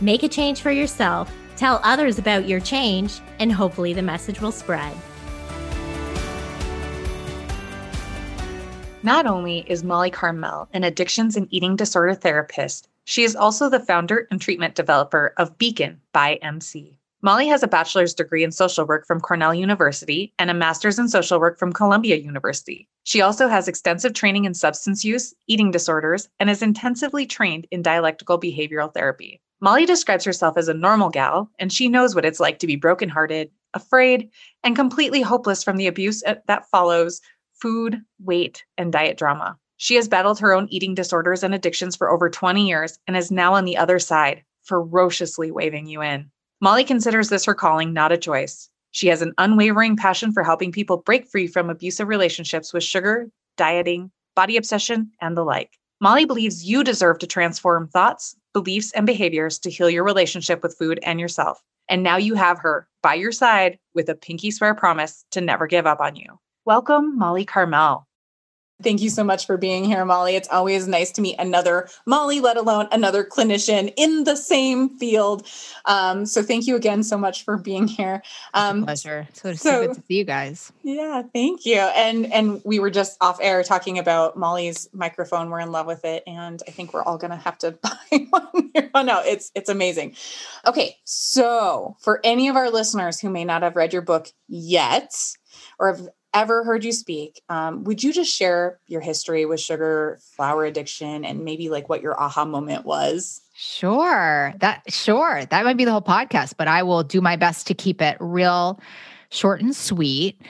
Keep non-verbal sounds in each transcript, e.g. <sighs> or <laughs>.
make a change for yourself, tell others about your change, and hopefully the message will spread. Not only is Molly Carmel an addictions and eating disorder therapist, she is also the founder and treatment developer of Beacon by MC. Molly has a bachelor's degree in social work from Cornell University and a master's in social work from Columbia University. She also has extensive training in substance use, eating disorders, and is intensively trained in dialectical behavioral therapy. Molly describes herself as a normal gal, and she knows what it's like to be brokenhearted, afraid, and completely hopeless from the abuse uh, that follows food, weight, and diet drama. She has battled her own eating disorders and addictions for over 20 years and is now on the other side, ferociously waving you in. Molly considers this her calling, not a choice. She has an unwavering passion for helping people break free from abusive relationships with sugar, dieting, body obsession, and the like. Molly believes you deserve to transform thoughts, beliefs, and behaviors to heal your relationship with food and yourself. And now you have her by your side with a pinky swear promise to never give up on you. Welcome, Molly Carmel. Thank you so much for being here, Molly. It's always nice to meet another Molly, let alone another clinician in the same field. Um, so thank you again so much for being here. Um, pleasure. So, so good to see you guys. Yeah, thank you. And and we were just off air talking about Molly's microphone. We're in love with it, and I think we're all gonna have to <laughs> buy one. Here. Oh no, it's it's amazing. Okay, so for any of our listeners who may not have read your book yet, or have ever heard you speak, um, would you just share your history with sugar flour addiction and maybe like what your aha moment was? Sure. That sure. That might be the whole podcast, but I will do my best to keep it real short and sweet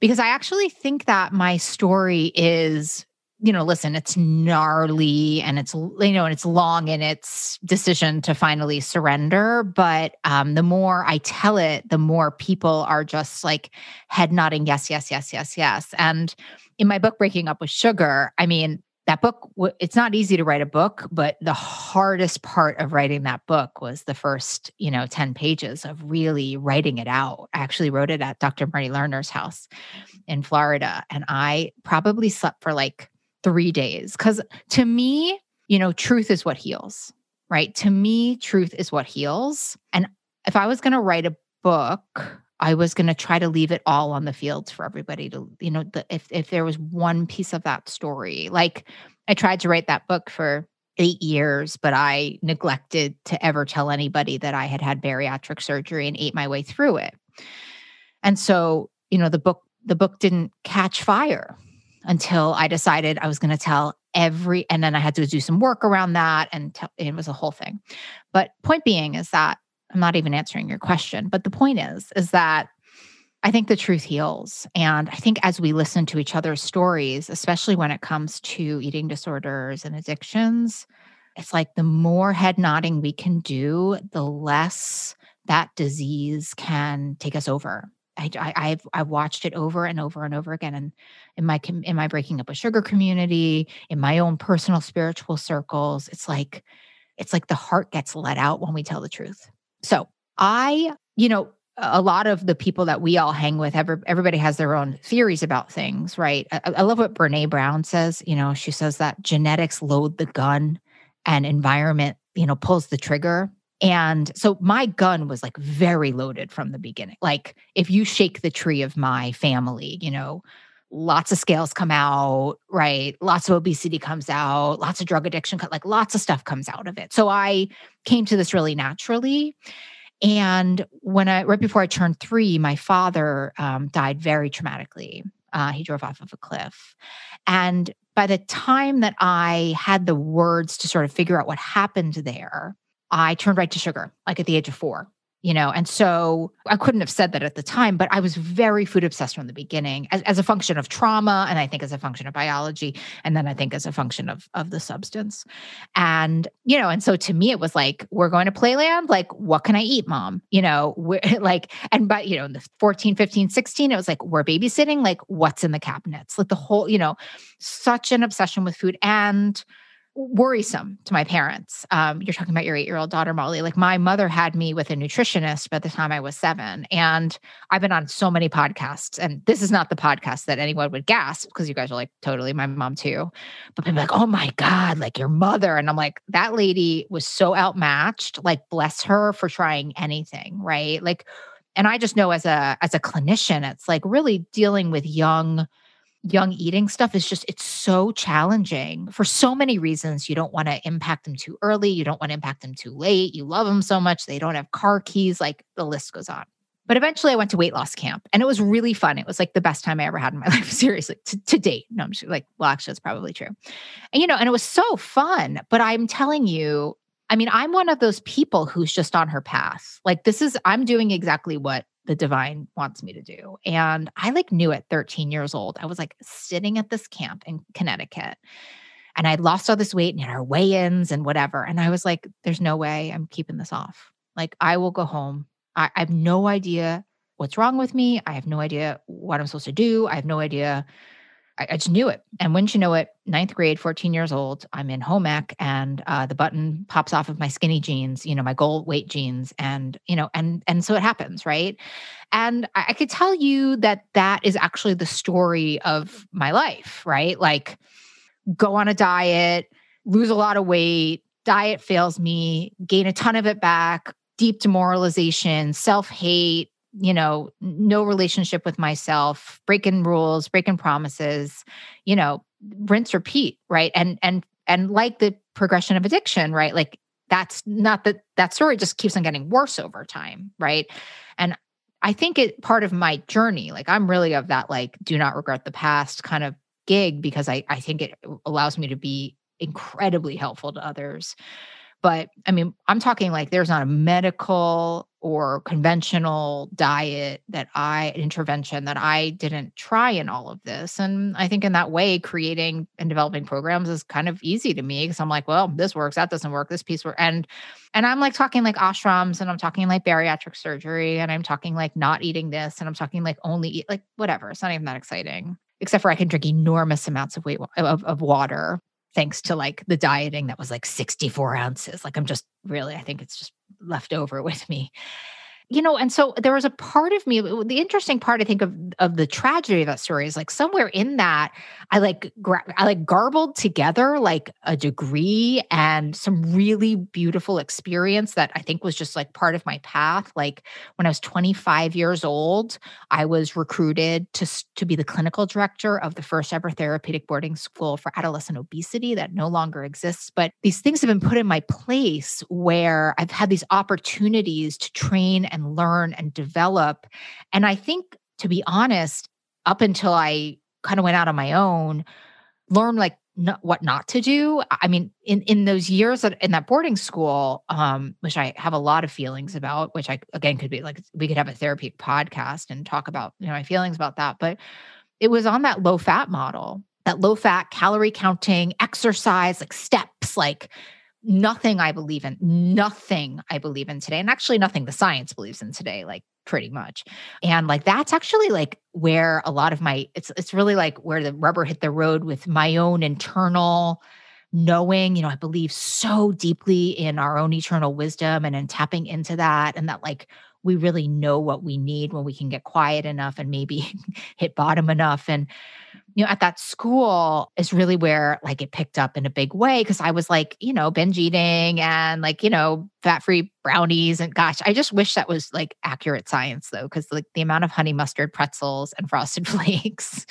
because I actually think that my story is you know, listen, it's gnarly and it's, you know, and it's long in its decision to finally surrender. But um, the more I tell it, the more people are just like head nodding, yes, yes, yes, yes, yes. And in my book, Breaking Up with Sugar, I mean, that book, it's not easy to write a book, but the hardest part of writing that book was the first, you know, 10 pages of really writing it out. I actually wrote it at Dr. Marty Lerner's house in Florida. And I probably slept for like three days. Because to me, you know, truth is what heals, right? To me, truth is what heals. And if I was going to write a book, I was going to try to leave it all on the fields for everybody to, you know, the, if if there was one piece of that story, like I tried to write that book for eight years, but I neglected to ever tell anybody that I had had bariatric surgery and ate my way through it. And so, you know, the book the book didn't catch fire until I decided I was going to tell every, and then I had to do some work around that, and t- it was a whole thing. But point being is that I'm not even answering your question, but the point is, is that I think the truth heals. And I think as we listen to each other's stories, especially when it comes to eating disorders and addictions, it's like the more head nodding we can do, the less that disease can take us over. I, have I've watched it over and over and over again, and in my in my breaking up a sugar community, in my own personal spiritual circles, it's like it's like the heart gets let out when we tell the truth. So I, you know, a lot of the people that we all hang with, every, everybody has their own theories about things, right? I, I love what Brene Brown says. You know, she says that genetics load the gun, and environment, you know, pulls the trigger. And so my gun was like very loaded from the beginning. Like if you shake the tree of my family, you know, lots of scales come out, right? Lots of obesity comes out, lots of drug addiction, like lots of stuff comes out of it. So I came to this really naturally. And when I, right before I turned three, my father um, died very traumatically. Uh, he drove off of a cliff. And by the time that I had the words to sort of figure out what happened there, I turned right to sugar, like at the age of four. you know? And so i couldn't have said that at the time but i was very food obsessed from the beginning as, as, a function of trauma and i think as a function of biology and then i think as a function of of the substance. And you know and so to me it was like we're going to playland? Like what can i eat mom? You know <laughs> like and but you know in the 14 15 16 it was like we're babysitting? Like what's in the cabinets? Like the whole you know such an obsession with food. And worrisome to my parents. Um, you're talking about your eight year old daughter, Molly. Like my mother had me with a nutritionist by the time I was seven. And I've been on so many podcasts. And this is not the podcast that anyone would gasp because you guys are like, totally, my mom too. But people like, oh my God, like your mother. And I'm like, that lady was so outmatched. Like, bless her for trying anything. Right. Like, and I just know as a as a clinician, it's like really dealing with young young eating stuff is just it's so challenging for so many reasons. You don't want to impact them too early you don't want to impact them too late you love them so much they don't have car keys like the list goes on. But eventually i went to weight loss camp and it was really fun. It was like the best time i ever had in my <laughs> life seriously to, to date. No i'm just like well actually it's probably true. And you know and it was so fun but i'm telling you i mean i'm one of those people who's just on her path. Like this is i'm doing exactly what the divine wants me to do. And I like knew at 13 years old, I was like sitting at this camp in Connecticut and I'd lost all this weight and had our weigh-ins and whatever. And I was like, there's no way I'm keeping this off. Like I will go home. I, I have no idea what's wrong with me. I have no idea what I'm supposed to do. I have no idea I, I, just knew it. And wouldn't you know it, ninth grade, 14 years old, I'm in home ec and uh, the button pops off of my skinny jeans, you know, my goal weight jeans. And, you know, and, and so it happens. Right. And I, I could tell you that that is actually the story of my life, right? Like go on a diet, lose a lot of weight, diet fails me, gain a ton of it back, deep demoralization, self hate, you know, no relationship with myself, breaking rules, breaking promises, you know, rinse repeat, right? And and and like the progression of addiction, right? Like that's not that that story just keeps on getting worse over time, right? And I think it part of my journey, like I'm really of that like do not regret the past kind of gig because I I think it allows me to be incredibly helpful to others. But I mean, I'm talking like there's not a medical or conventional diet that I intervention that I didn't try in all of this. And I think in that way, creating and developing programs is kind of easy to me because I'm like, well, this works, that doesn't work, this piece works. And and I'm like talking like ashrams and I'm talking like bariatric surgery and I'm talking like not eating this and I'm talking like only eat like whatever. It's not even that exciting. Except for I can drink enormous amounts of weight of, of water thanks to like the dieting that was like 64 ounces. Like I'm just really, I think it's just left over with me you know and so there was a part of me the interesting part i think of of the tragedy of that story is like somewhere in that i like gra- i like garbled together like a degree and some really beautiful experience that i think was just like part of my path. Like when i was 25 years old i was recruited to to be the clinical director of the first ever therapeutic boarding school for adolescent obesity that no longer exists. But these things have been put in my place where i've had these opportunities to train and learn and develop. And I think, to be honest, up until I kind of went out on my own, learn like what not to do. I mean, in in those years in that boarding school, um, which I have a lot of feelings about, which I again could be like we could have a therapy podcast and talk about you know my feelings about that, but it was on that low fat model, that low fat calorie counting, exercise, like steps, like nothing I believe in, nothing I believe in today, and actually nothing the science believes in today, like pretty much. And like that's actually like where a lot of my it's it's really like where the rubber hit the road with my own internal knowing, you know, I believe so deeply in our own eternal wisdom and in tapping into that and that like we really know what we need when we can get quiet enough and maybe <laughs> hit bottom enough and you know, at that school is really where like it picked up in a big way because I was like, you know, binge eating and like, you know, fat free brownies. And gosh, I just wish that was like accurate science though, because like the amount of honey mustard pretzels and frosted <laughs> flakes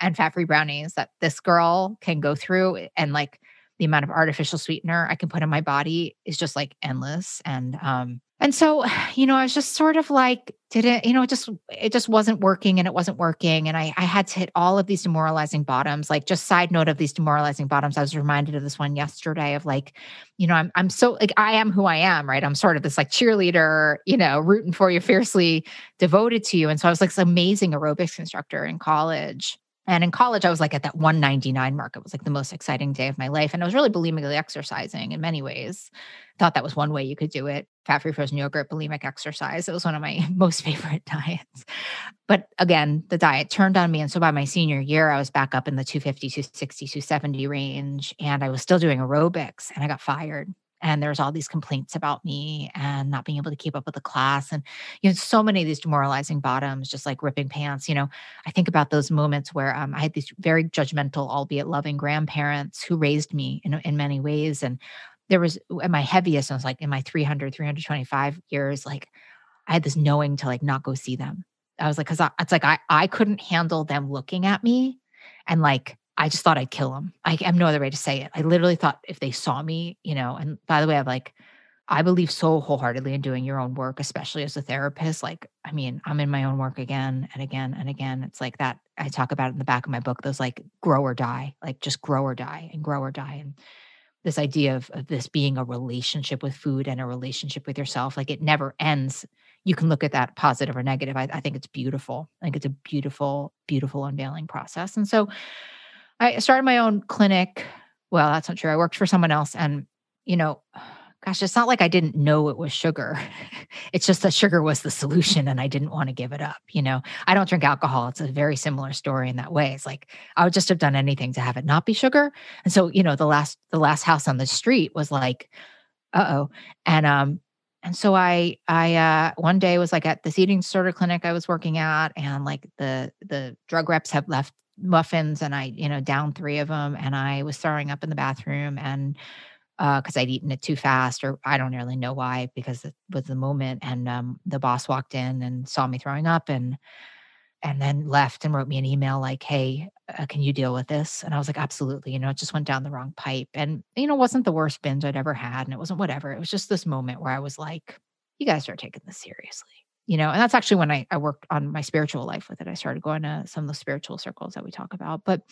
and fat free brownies that this girl can go through and like the amount of artificial sweetener I can put in my body is just like endless. And um, And so, <sighs> you know, I was just sort of like, did it, you know, it just, it just wasn't working and it wasn't working. And I, I had to hit all of these demoralizing bottoms. Like, just side note of these demoralizing bottoms, I was reminded of this one yesterday of like, you know, I'm, I'm so like, I am who I am, right? I'm sort of this like cheerleader, you know, rooting for you, fiercely devoted to you. And so I was like this amazing aerobics instructor in college. And in college, I was like at that 199 mark. It was like the most exciting day of my life. And I was really bulimically exercising in many ways. Thought that was one way you could do it. Fat free frozen yogurt, bulimic exercise. It was one of my <laughs> most favorite <laughs> diets. But again, the diet turned on me. And so by my senior year, I was back up in the 250, 260, 270 range. And I was still doing aerobics and I got fired and there's all these complaints about me and not being able to keep up with the class and you know so many of these demoralizing bottoms just like ripping pants you know i think about those moments where um, i had these very judgmental albeit loving grandparents who raised me in, in many ways and there was at my heaviest i was like in my 300 325 years like i had this knowing to like not go see them. I was like because it's like I, I couldn't handle them looking at me and like I just thought I'd kill them. I have no other way to say it. I literally thought if they saw me, you know, and by the way, I'm like, I believe so wholeheartedly in doing your own work, especially as a therapist. Like, I mean, I'm in my own work again and again and again. It's like that. I talk about in the back of my book, those like grow or die, like just grow or die and grow or die. And this idea of, of this being a relationship with food and a relationship with yourself, like it never ends. You can look at that positive or negative. I, I think it's beautiful. I think it's a beautiful, beautiful unveiling process. And so, I started my own clinic. Well, that's not true. I worked for someone else. And, you know, gosh, it's not like I didn't know it was sugar. <laughs> it's just that sugar was the solution and I didn't want to give it up. You know, I don't drink alcohol. It's a very similar story in that way. It's like I would just have done anything to have it not be sugar. And so, you know, the last the last house on the street was like, uh-oh. And um, and so I I uh one day was like at this eating disorder clinic I was working at, and like the the drug reps have left muffins and I, you know, down three of them and I was throwing up in the bathroom and uh because uh, I'd eaten it too fast, or I don't really know why, because it was the moment. And um, the boss walked in and saw me throwing up, and and then left and wrote me an email like, "Hey, uh, can you deal with this?" And I was like, "Absolutely." You know, it just went down the wrong pipe, and you know, wasn't the worst binge I'd ever had, and it wasn't whatever. It was just this moment where I was like, "You guys are taking this seriously." You know, and that's actually when I, I worked on my spiritual life with it. I started going to some of the spiritual circles that we talk about. But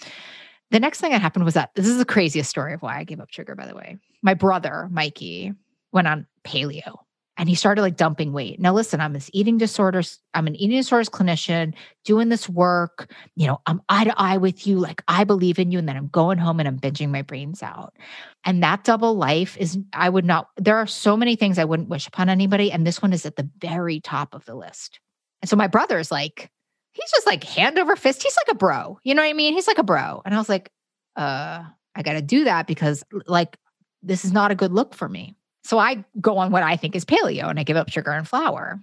the next thing that happened was that this is the craziest story of why I gave up sugar, by the way. My brother, Mikey, went on paleo and he started like dumping weight. Now, listen, I'm this eating disorders, I'm an eating disorders clinician doing this work. You know, I'm eye to eye with you. Like, I believe in you. And then I'm going home and I'm binging my brains out. And that double life is, I would not, there are so many things I wouldn't wish upon anybody. And this one is at the very top of the list. And so my brother's like, he's just like hand over fist. He's like a bro. You know what I mean? He's like a bro. And I was like, uh, I got to do that because like, this is not a good look for me. So I go on what I think is paleo and I give up sugar and flour.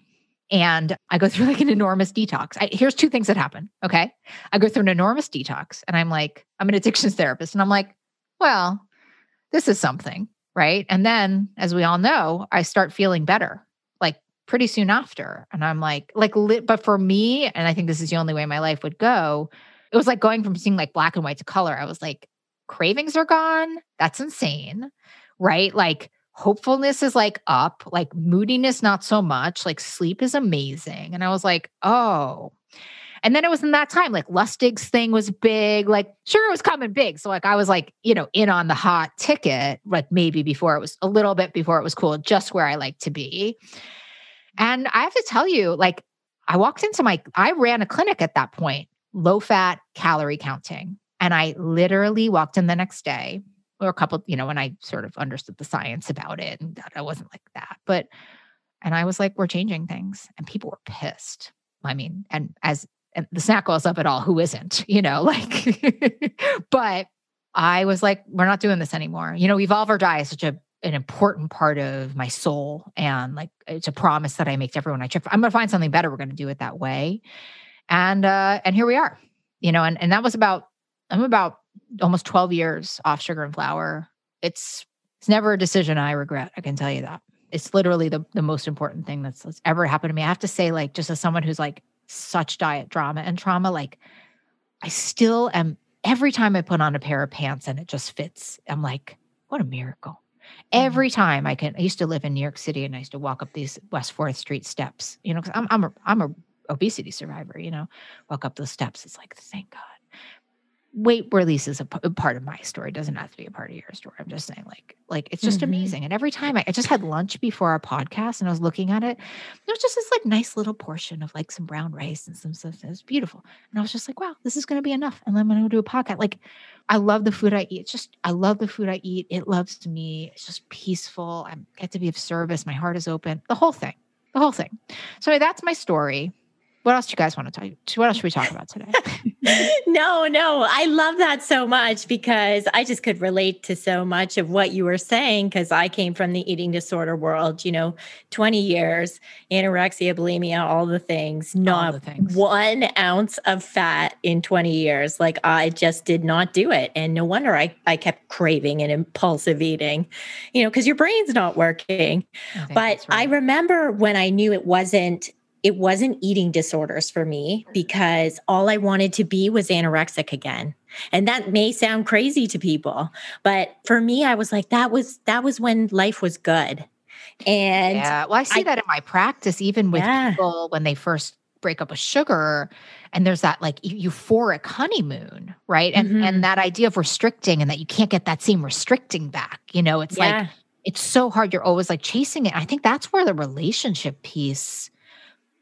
And I go <laughs> through like an enormous detox. I, here's two things that happen. Okay. I go through an enormous detox and I'm like, I'm an addictions <laughs> therapist. And I'm like, well, this is something. Right. And then, as we all know, I start feeling better like pretty soon after. And I'm like, like, but for me, and I think this is the only way my life would go, it was like going from seeing like black and white to color. I was like, cravings are gone. That's insane. Right. Like, hopefulness is like up, like moodiness, not so much. Like sleep is amazing. And I was like, oh. And then it was in that time, like Lustig's thing was big. Like, sure, it was coming big. So, like, I was like, you know, in on the hot ticket, like maybe before it was a little bit before it was cool, just where I like to be. And I have to tell you, like, I walked into my, I ran a clinic at that point, low fat calorie counting. And I literally walked in the next day or a couple, you know, when I sort of understood the science about it and that I wasn't like that. But, and I was like, we're changing things. And people were pissed. I mean, and as and the snack goes up at all, who isn't, <laughs> you know, like, <laughs> but I was like, we're not doing this anymore. You know, evolve or die is such a an important part of my soul. And like it's a promise that I make to everyone I trip. I'm gonna find something better. We're gonna do it that way. And uh, and here we are. You know, and and that was about I'm about almost 12 years off sugar and flour. It's it's never a decision I regret. I can tell you that. It's literally the, the most important thing that's, that's ever happened to me. I have to say, like, just as someone who's like such diet drama and trauma, like I still am every time I put on a pair of pants and it just fits, I'm like, what a miracle. Mm-hmm. Every time I can, I used to live in New York City and I used to walk up these West Fourth Street steps, you know, because I'm I'm a I'm a obesity survivor, you know, walk up those steps. It's like, thank God weight release is a, p- part of my story. It doesn't have to be a part of your story. I'm just saying like like it's just Mhm. amazing. And every time I, I just had lunch before our podcast and i was looking at it there was just this like nice little portion of like some brown rice and some stuff. It was beautiful. And i was just like wow this is going to be enough. And then i'm going to do a podcast like i love the food i eat. It's just i love the food i eat. It loves me. It's just peaceful. I get to be of service. My heart is open. The whole thing. The whole thing. So that's my story. What else do you guys want to talk what else should we talk about today <laughs> no, no, I love that so much because I just could relate to so much of what you were saying because I came from the eating disorder world, you know, 20 years, anorexia, bulimia, all the things, not the things. one ounce of fat in 20 years. Like I just did not do it. And no wonder I, I kept craving and impulsive eating, you know, because your brain's not working. I But that's I remember when I knew it wasn't it wasn't eating disorders for me because all I wanted to be was anorexic again. And that may sound crazy to people, but for me I was like that was that was when life was good. And yeah, well, I see I- that in my practice, even with Yeah. people when they first break up with sugar, and there's that like euphoric honeymoon, right? And Mhm. and that idea of restricting and that you can't get that same restricting back. You know, it's like it's so hard. You're always like chasing it. I think that's where the relationship piece.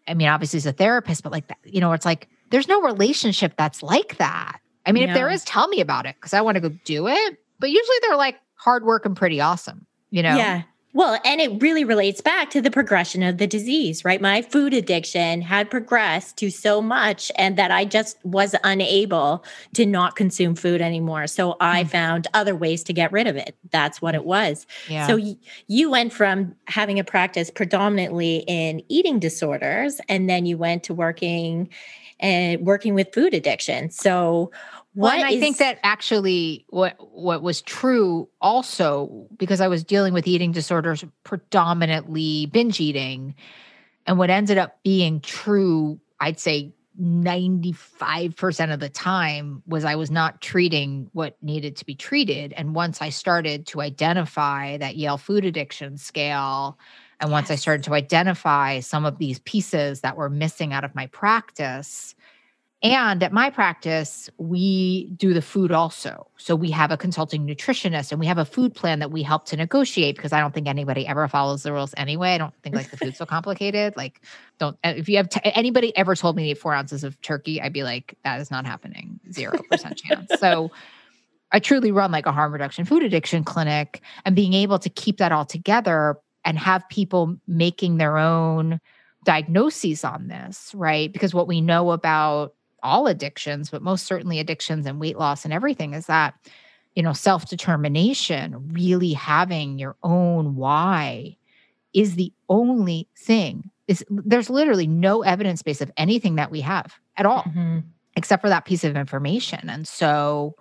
I mean, obviously, as a therapist, but like that, you know, it's like there's no relationship that's like that. I mean, if there is, tell me about it because I want to go do it. But usually, they're like hard work and pretty awesome. You know, Yeah. Well, and it really relates back to the progression of the disease, right? My food addiction had progressed to so much and that I just was unable to not consume food anymore. So I Mm. found other ways to get rid of it. That's what it was. yeah. So y- you went from having a practice predominantly in eating disorders and then you went to working and working with food addiction. So what and I think that actually what what was true also because I was dealing with eating disorders predominantly binge eating and what ended up being true I'd say 95% of the time was I was not treating what needed to be treated. And once I started to identify that Yale food addiction scale and once I started to identify some of these pieces that were missing out of my practice and at my practice, we do the food also. So we have a consulting nutritionist and we have a food plan that we help to negotiate because I don't think anybody ever follows the rules anyway. I don't think like the food's so <laughs> complicated. Like, don't, uh, if you have t- anybody ever told me to eat four ounces of turkey, I'd be like, that is not happening. 0% chance. So I truly run like a harm reduction food addiction clinic and being able to keep that all together and have people making their own diagnoses on this, right? Because what we know about all addictions, but most certainly addictions and weight loss and everything is that, you know, self determination, really having your own why is the only thing. Is there's literally no evidence base of anything that we have at all Mhm. except for that piece of information. And so,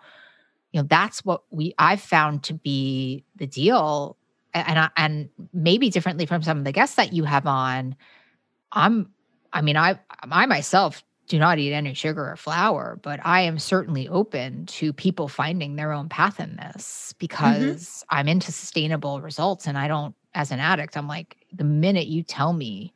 you know, that's what we I've found to be the deal. And I, and maybe differently from some of the guests that you have on. I'm I mean, I I myself do not eat any sugar or flour, but I am certainly open to people finding their own path in this mm-hmm. because I'm into sustainable results and I don't as an addict, I'm like the minute you tell me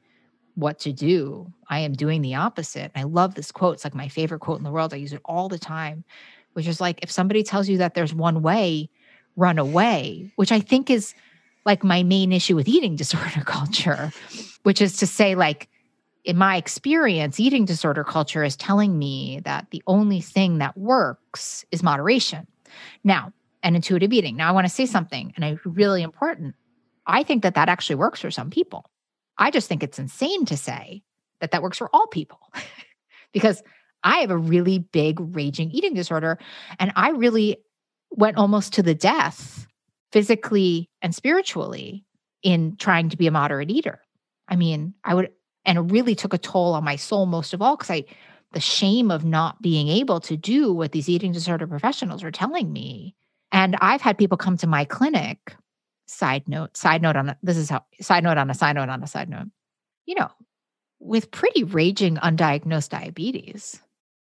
what to do, I am doing the opposite. I love this quote. It's like my favorite quote in the world. I use it all the time, which is like if somebody tells you that there's one way, run away, which I think is like my main issue with eating <laughs> disorder culture, which is to say, like, in my experience, eating disorder culture is telling me that the only thing that works is moderation. Now, and intuitive eating. Now, I want to say something, and it's really important. I think that that actually works for some people. I just think it's insane to say that that works for all people <laughs> because I have a really big raging eating disorder and I really went almost to the death physically and spiritually in trying to be a moderate eater. I mean, I would and it really took a toll on my soul most of all because I the shame of not being able to do what these eating disorder professionals are telling me. And I've had people come to my clinic side note, side note on a, this is how side note on a side note on a side note, you know, with pretty raging undiagnosed diabetes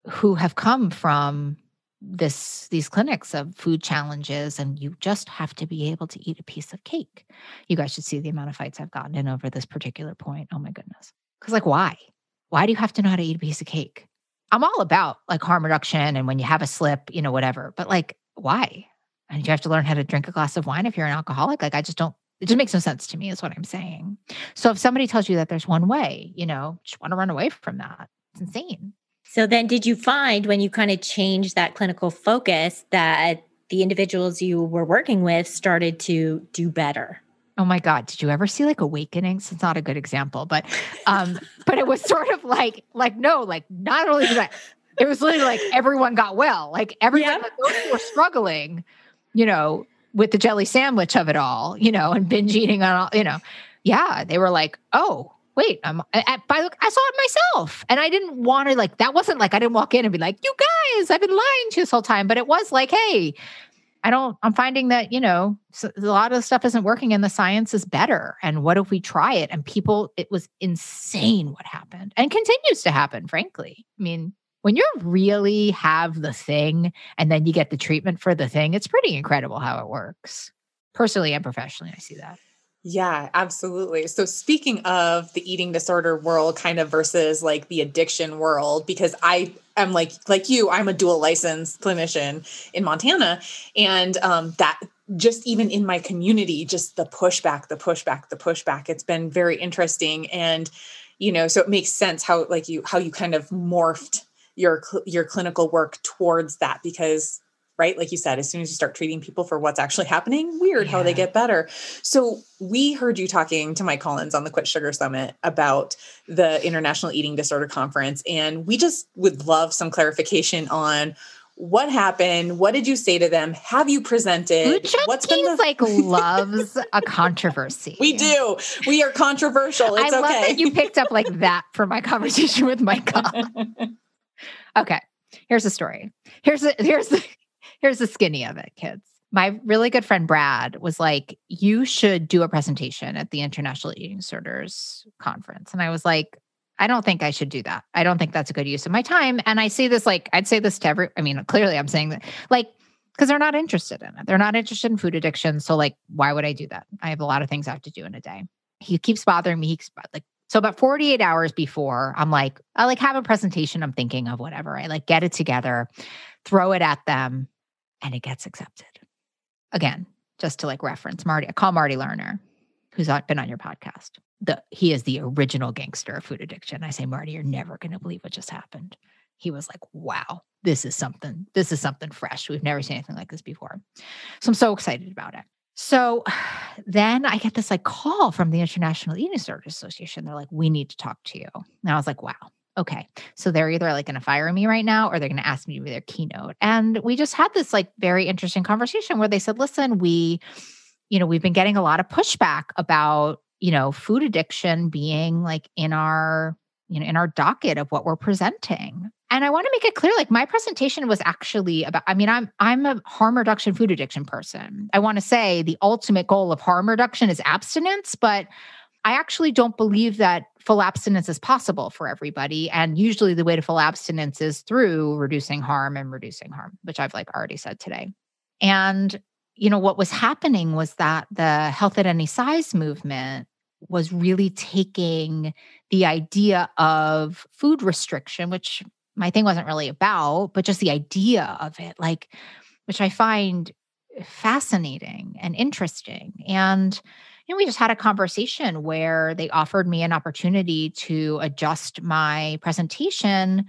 who have come from this these clinics of food challenges and you just have to be able to eat a piece of cake. You guys should see the amount of fights I've gotten in over this particular point. Oh my goodness. Cuz like why? Why do you have to know how to eat a piece of cake? I'm all about like harm reduction and when you have a slip, you know whatever. But like why? And you have to learn how to drink a glass of wine if you're an alcoholic? Like I just don't it just makes no sense to me is what I'm saying. So if somebody tells you that there's one way, you know, just want to run away from that. It's insane. So then did you find when you kind of changed that clinical focus that the individuals you were working with started to do better? Oh my God. Did you ever see like Awakenings? It's not a good example, but um, but it was <laughs> sort of like, like, no, like not only did I it was literally like everyone got well. Like everyone yeah. like, those who were struggling, you know, with the jelly sandwich of it all, you know, and binge eating on all, you know. Yeah, they were like, oh, wait, I'm I, by look, I saw it myself. And I didn't want to like that wasn't like I didn't walk in and be like, you guys, I've been lying to you this whole time. But it was like, hey, I don't, I'm finding that, you know, a lot of the stuff isn't working and the science is better. And what if we try it? And people, it was insane what happened and continues to happen, frankly. I mean, when you really have the thing and then you get the treatment for the thing, it's pretty incredible how it works. Personally and professionally, I see that. Yeah, absolutely. So speaking of the eating disorder world kind of versus like the addiction world because I am like like you, I'm a dual license clinician in Montana and um that just even in my community just the pushback, the pushback, the pushback it's been very interesting and you know, so it makes sense how like you how you kind of morphed your your clinical work towards that because right? Like you said, as soon as you start treating people for what's actually happening, weird yeah. how they get better. So we heard you talking to Mike Collins on the Quit Sugar Summit about the International Eating Disorder Conference. And we just would love some clarification on what happened? What did you say to them? Have you presented? Food What's been the like loves <laughs> a controversy. We do. We are controversial. It's I love okay. that you picked up like that for my conversation with Mike. <laughs> okay, here's the story. Here's the here's the here's the skinny of it, kids. My really good friend Brad was like, You should do a presentation at the International Eating Disorders Conference. And I was like, I don't think I should do that. I don't think that's a good use of my time. And I say this like, I'd say this to every, I mean, clearly I'm saying that, like, because they're not interested in it. They're not interested in food addiction. So, like, why would I do that? I have a lot of things I have to do in a day. He keeps bothering me. He keeps, like, so about 48 hours before, I'm like, I like have a presentation I'm thinking of, whatever. I like get it together, throw it at them, and it gets accepted. Again, just to like reference Marty, I call Marty Lerner, who's been on your podcast. The he is the original gangster of food addiction. I say, Marty, you're never going to believe what just happened. He was like, wow, this is something, this is something fresh. We've never seen anything like this before. So I'm so excited about it. So <sighs> then I get this like call from the International Eating Disorders Association. They're like, we need to talk to you. And I was like, wow, okay, so they're either like going to fire me right now or they're going to ask me to be their keynote. And we just had this like very interesting conversation where they said, listen, we, you know, we've been getting a lot of pushback about, you know, food addiction being like in our, you know, in our docket of what we're presenting. And I want to make it clear like my presentation was actually about I mean I'm I'm a harm reduction food addiction person. I want to say the ultimate goal of harm reduction is abstinence, but I actually don't believe that full abstinence is possible for everybody. And usually the way to full abstinence is through reducing harm and reducing harm, which I've like already said today. And, you know, what was happening was that the health at any size movement was really taking the idea of food restriction, which my thing wasn't really about, but just the idea of it, like, which I find fascinating and interesting. And, know, we just had a conversation where they offered me an opportunity to adjust my presentation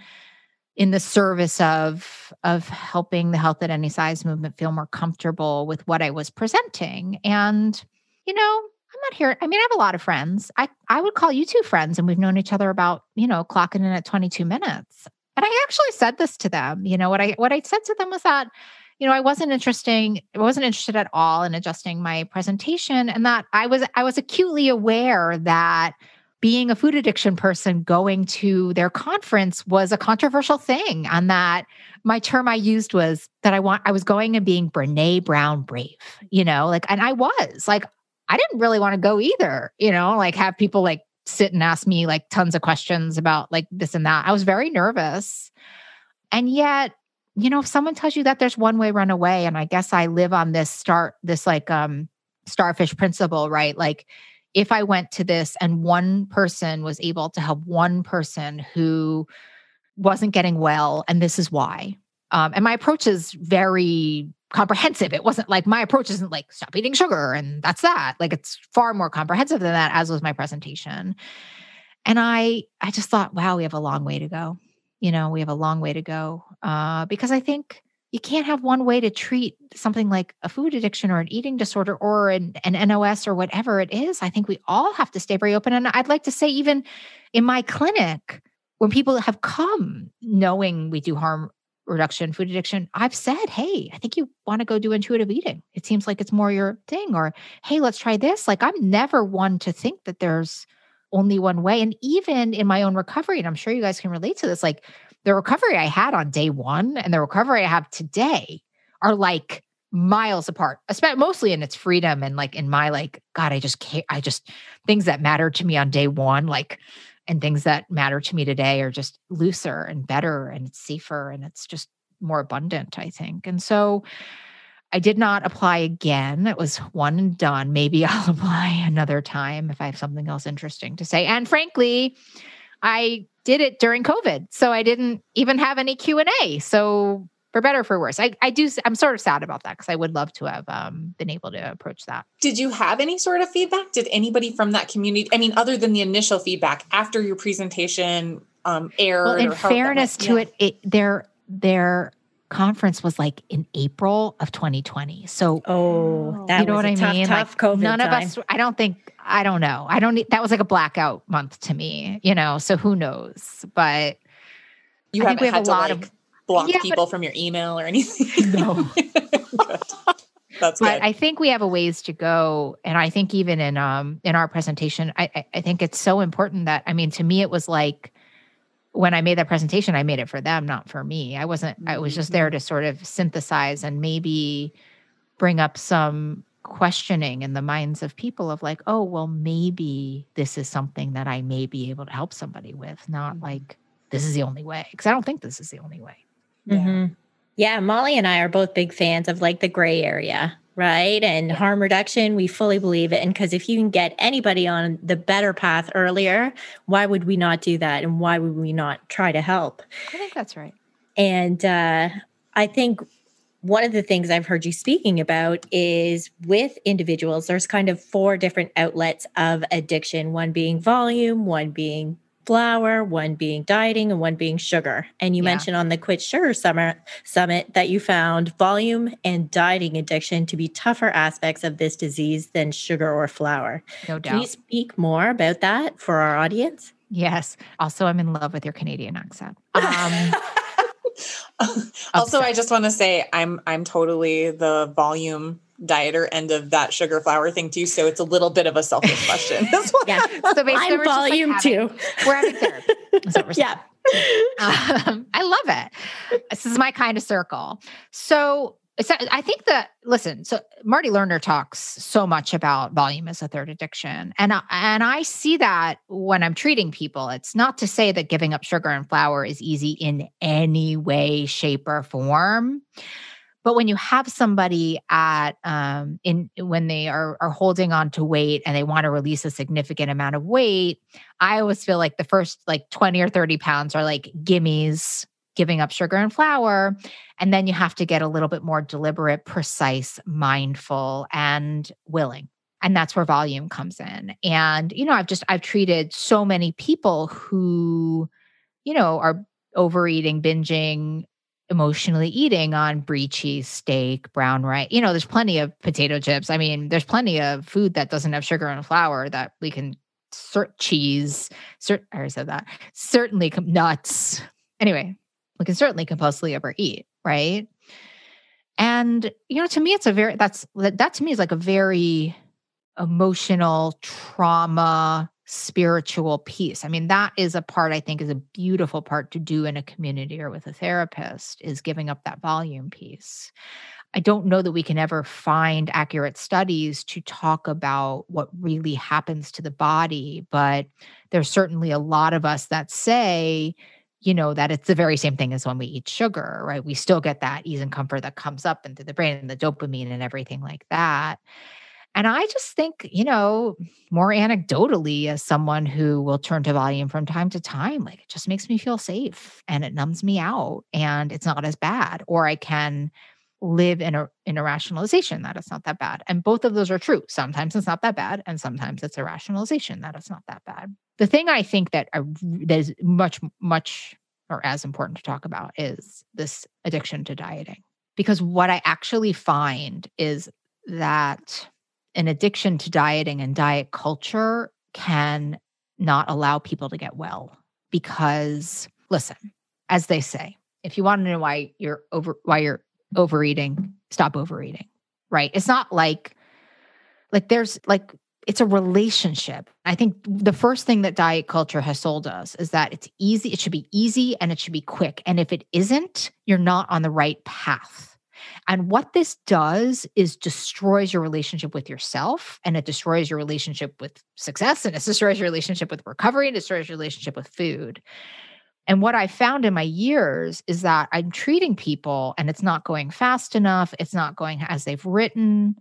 in the service of of helping the health at any size movement feel more comfortable with what I was presenting. And, you know, I'm not here. I mean, I have a lot of friends. I I would call you two friends and we've known each other about, you know, clocking in at 22 minutes. And I actually said this to them. You know, what I what I said to them was that you know, I wasn't interesting, I wasn't interested at all in adjusting my presentation and that I was I was acutely aware that being a food addiction person going to their conference was a controversial thing and that my term I used was that I want I was going and being Brene Brown brave, you know, like and I was like I didn't really want to go either, you know, like have people like sit and ask me like tons of questions about like this and that. I was very nervous. And yet you know, if someone tells you that there's one way, run away. And I guess I live on this start, this like um starfish principle, right? Like if I went to this and one person was able to help one person who wasn't getting well, and this is why. Um, and my approach is very comprehensive. It wasn't like my approach isn't like stop eating sugar and that's that. Like it's far more comprehensive than that, as was my presentation. And I I just thought, wow, we have a long way to go. You know, we have a long way to go. Uh, because I think you can't have one way to treat something like a food addiction or an eating disorder or an, an NOS or whatever it is. I think we all have to stay very open. And I'd like to say, even in my clinic, when people have come knowing we do harm reduction, food addiction, I've said, hey, I think you want to go do intuitive eating. It seems like it's more your thing. Or, hey, let's try this. Like, I'm never one to think that there's only one way. And even in my own recovery, and I'm sure you guys can relate to this, like the recovery I had on day one and the recovery I have today are like miles apart, especially mostly in its freedom and like in my like, God, I just can't, I just things that mattered to me on day one, like, and things that matter to me today are just looser and better and it's safer and it's just more abundant, I think. And so I did not apply again. It was one and done. Maybe <laughs> I'll apply another time if I have something else interesting to say. And frankly, I did it during COVID, so I didn't even have any Q and A. So for better for worse, I, I do. I'm sort of sad about that because I would love to have um, been able to approach that. Did you have any sort of feedback? Did anybody from that community? I mean, other than the initial feedback after your presentation um, aired? Well, in fairness to yeah. it, it, their their conference was like in April of 2020. So, oh, that you know what I tough, mean? Tough like COVID none time. of us. I don't think. I don't know. I don't. That was like a blackout month to me. You know. So who knows? But you I think we have a lot like of block yeah, people but, from your email or anything. No. <laughs> That's but good. I think we have a ways to go, and I think even in um in our presentation, I, I I think it's so important that I mean to me it was like when I made that presentation, I made it for them, not for me. I wasn't, I was just there mm-hmm. to sort of synthesize and maybe bring up some questioning in the minds of people of like, oh, well, maybe this is something that I may be able to help somebody with, not mm-hmm. like this is the only way. Cause I don't think this is the only way. Mm-hmm. Yeah. Molly and I are both big fans of like the gray area right? And harm reduction, we fully believe it. And because if you can get anybody on the better path earlier, why would we not do that? And why would we not try to help? I think that's right. And uh, I think one of the things I've heard you speaking about is with individuals, there's kind of four different outlets of addiction one being volume, one being flour, one being dieting, and one being sugar. And you yeah. mentioned on the Quit Sugar Summit, Summit that you found volume and dieting addiction to be tougher aspects of this disease than sugar or flour. No doubt. Can you speak more about that for our audience? Yes. Also, I'm in love with your Canadian accent. <laughs> Um, <laughs> also, I just want to say I'm I'm totally the volume dieter end of that sugar flour thing too. So it's a little bit of a selfish question. <laughs> yeah. <laughs> So basically, I'm volume like having, too. We're having therapy. <laughs> We're yeah. Um, I love it. This is my kind of circle. So I think that listen. So Marty Lerner talks so much about volume as a third addiction, and I, and I see that when I'm treating people. It's not to say that giving up sugar and flour is easy in any way, shape, or form. But when you have somebody at um, in when they are are holding on to weight and they want to release a significant amount of weight, I always feel like the first like 20 or 30 pounds are like gimmies, giving up sugar and flour. And then you have to get a little bit more deliberate, precise, mindful, and willing and that's where volume comes in and you know i've just i've treated so many people who you know are overeating binging emotionally eating on brie cheese, steak, brown rice. You know, there's plenty of potato chips. I mean, there's plenty of food that doesn't have sugar and flour that we can cert cheese. Cert, I already said that. Certainly com- nuts. Anyway, we can certainly compulsively overeat, right? And you know, to me, it's a very that's that, that to me is like a very emotional trauma spiritual piece. I mean, that is a part I think is a beautiful part to do in a community or with a therapist is giving up that volume piece. I don't know that we can ever find accurate studies to talk about what really happens to the body, but there's certainly a lot of us that say you know, that it's the very same thing as when we eat sugar, right? We still get that ease and comfort that comes up into the brain and the dopamine and everything like that. And I just think, you know, more anecdotally, as someone who will turn to volume from time to time, like it just makes me feel safe and it numbs me out and it's not as bad. Or I can live in a in a rationalization that it's not that bad. And both of those are true. Sometimes it's not that bad, and sometimes it's a rationalization that it's not that bad. The thing I think that I, that is much much or as important to talk about is this addiction to dieting. Because what I actually find is that an addiction to dieting and diet culture can not allow people to get well because listen as they say if you want to know why you're over why you're overeating, stop overeating. Right. It's not like, like there's like, it's a relationship. I think the first thing that diet culture has sold us is that it's easy, it should be easy and it should be quick. And if it isn't, you're not on the right path. And what this does is destroys your relationship with yourself and it destroys your relationship with success and it destroys your relationship with recovery and it destroys your relationship with food. And what I found in my years is that I'm treating people and it's not going fast enough. It's not going as they've written,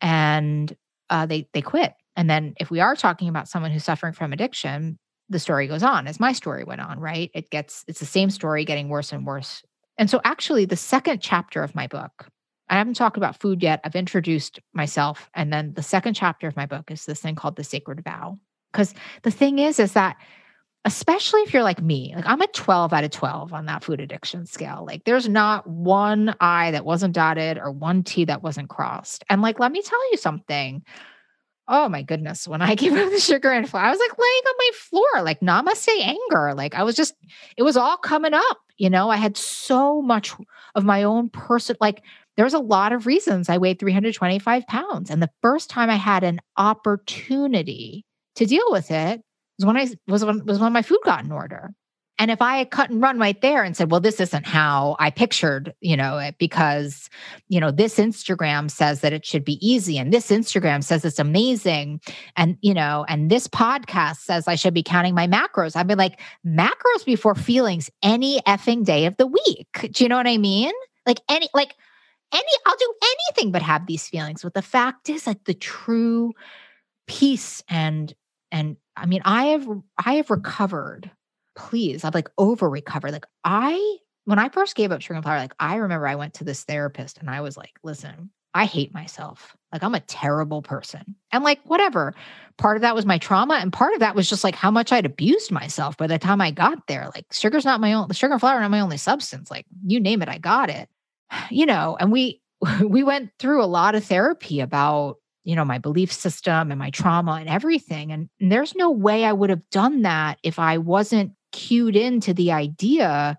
and uh, they they quit. And then if we are talking about someone who's suffering from addiction, the story goes on as my story went on. Right? It gets it's the same story getting worse and worse. And so, actually, the second chapter of my book, I haven't talked about food yet. I've introduced myself, and then the second chapter of my book is this thing called the sacred vow. Because the thing is, is that especially if you're like me. Like I'm a 12 out of 12 on that food addiction scale. Like there's not one I that wasn't dotted or one T that wasn't crossed. And like, let me tell you something. Oh my goodness. When I <laughs> gave up the sugar and flour, I was like laying on my floor, like namaste anger. Like I was just, it was all coming up. You know, I had so much of my own person. Like there was a lot of reasons I weighed 325 pounds. And the first time I had an opportunity to deal with it was when I was when was when my food got in order. And if I had cut and run right there and said, well, this isn't how I pictured, you know, it because, you know, this Instagram says that it should be easy and this Instagram says it's amazing. And, you know, and this podcast says I should be counting my macros. I'd be like, macros before feelings any effing day of the week. Do you know what I mean? Like any, like any, I'll do anything but have these feelings. But the fact is that the true peace and, and I mean, I have I have recovered. Please, I've like over recovered. Like I when I first gave up sugar and flour, like I remember I went to this therapist and I was like, listen, I hate myself. Like I'm a terrible person. And like whatever. Part of that was my trauma and part of that was just like how much I'd abused myself by the time I got there. Like sugar's not my own the sugar and flour are not my only substance. Like you name it, I got it. <sighs> You know, and we <laughs> we went through a lot of therapy about you know, my belief system and my trauma and everything. And, and there's no way I would have done that if I wasn't cued into the idea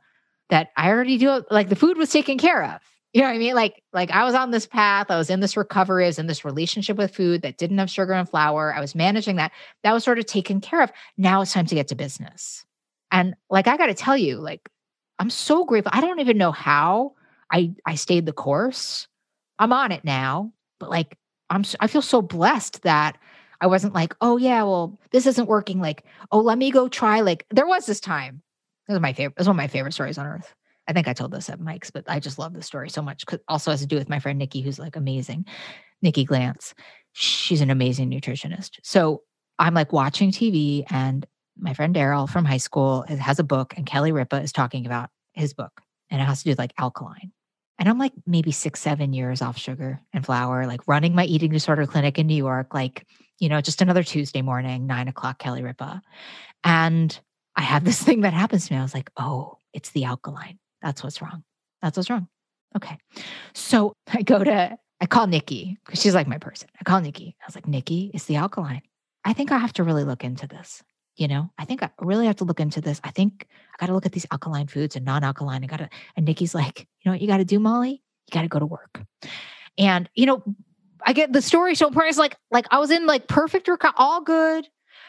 that I already do it, like the food was taken care of. You know what I mean? Like, like I was on this path, I was in this recovery, I was in this relationship with food that didn't have sugar and flour. I was managing that. That was sort of taken care of. Now it's time to get to business. And like I gotta tell you, like, I'm so grateful. I don't even know how I I stayed the course. I'm on it now, but like I'm I feel so blessed that I wasn't like, oh yeah, well, this isn't working. Like, oh, let me go try. Like, there was this time. This was my favorite. This was one of my favorite stories on earth. I think I told this at Mike's, but I just love this story so much. Cause also has to do with my friend Nikki, who's like amazing. Nikki Glantz. She's an amazing nutritionist. So I'm like watching TV, and my friend Daryl from high school has a book, and Kelly Ripa is talking about his book, and it has to do with like alkaline. And I'm like maybe six, seven years off sugar and flour, like running my eating disorder clinic in New York, like, you know, just another Tuesday morning, nine o'clock, Kelly Ripa. And I have this <laughs> thing that happens to me. I was like, oh, it's the alkaline. That's what's wrong. That's what's wrong. Okay. So <laughs> I go to, I call Nikki because she's like my person. I call Nikki. I was like, Nikki, it's the alkaline. I think I have to really look into this you know, I think I really have to look into this. I think I got to look at these alkaline foods and non-alkaline. I got to, and Nikki's like, you know what you got to do, Molly? You got to go to work. And, you know, I get the story so important. It's like, like I was in like perfect, reco- all good.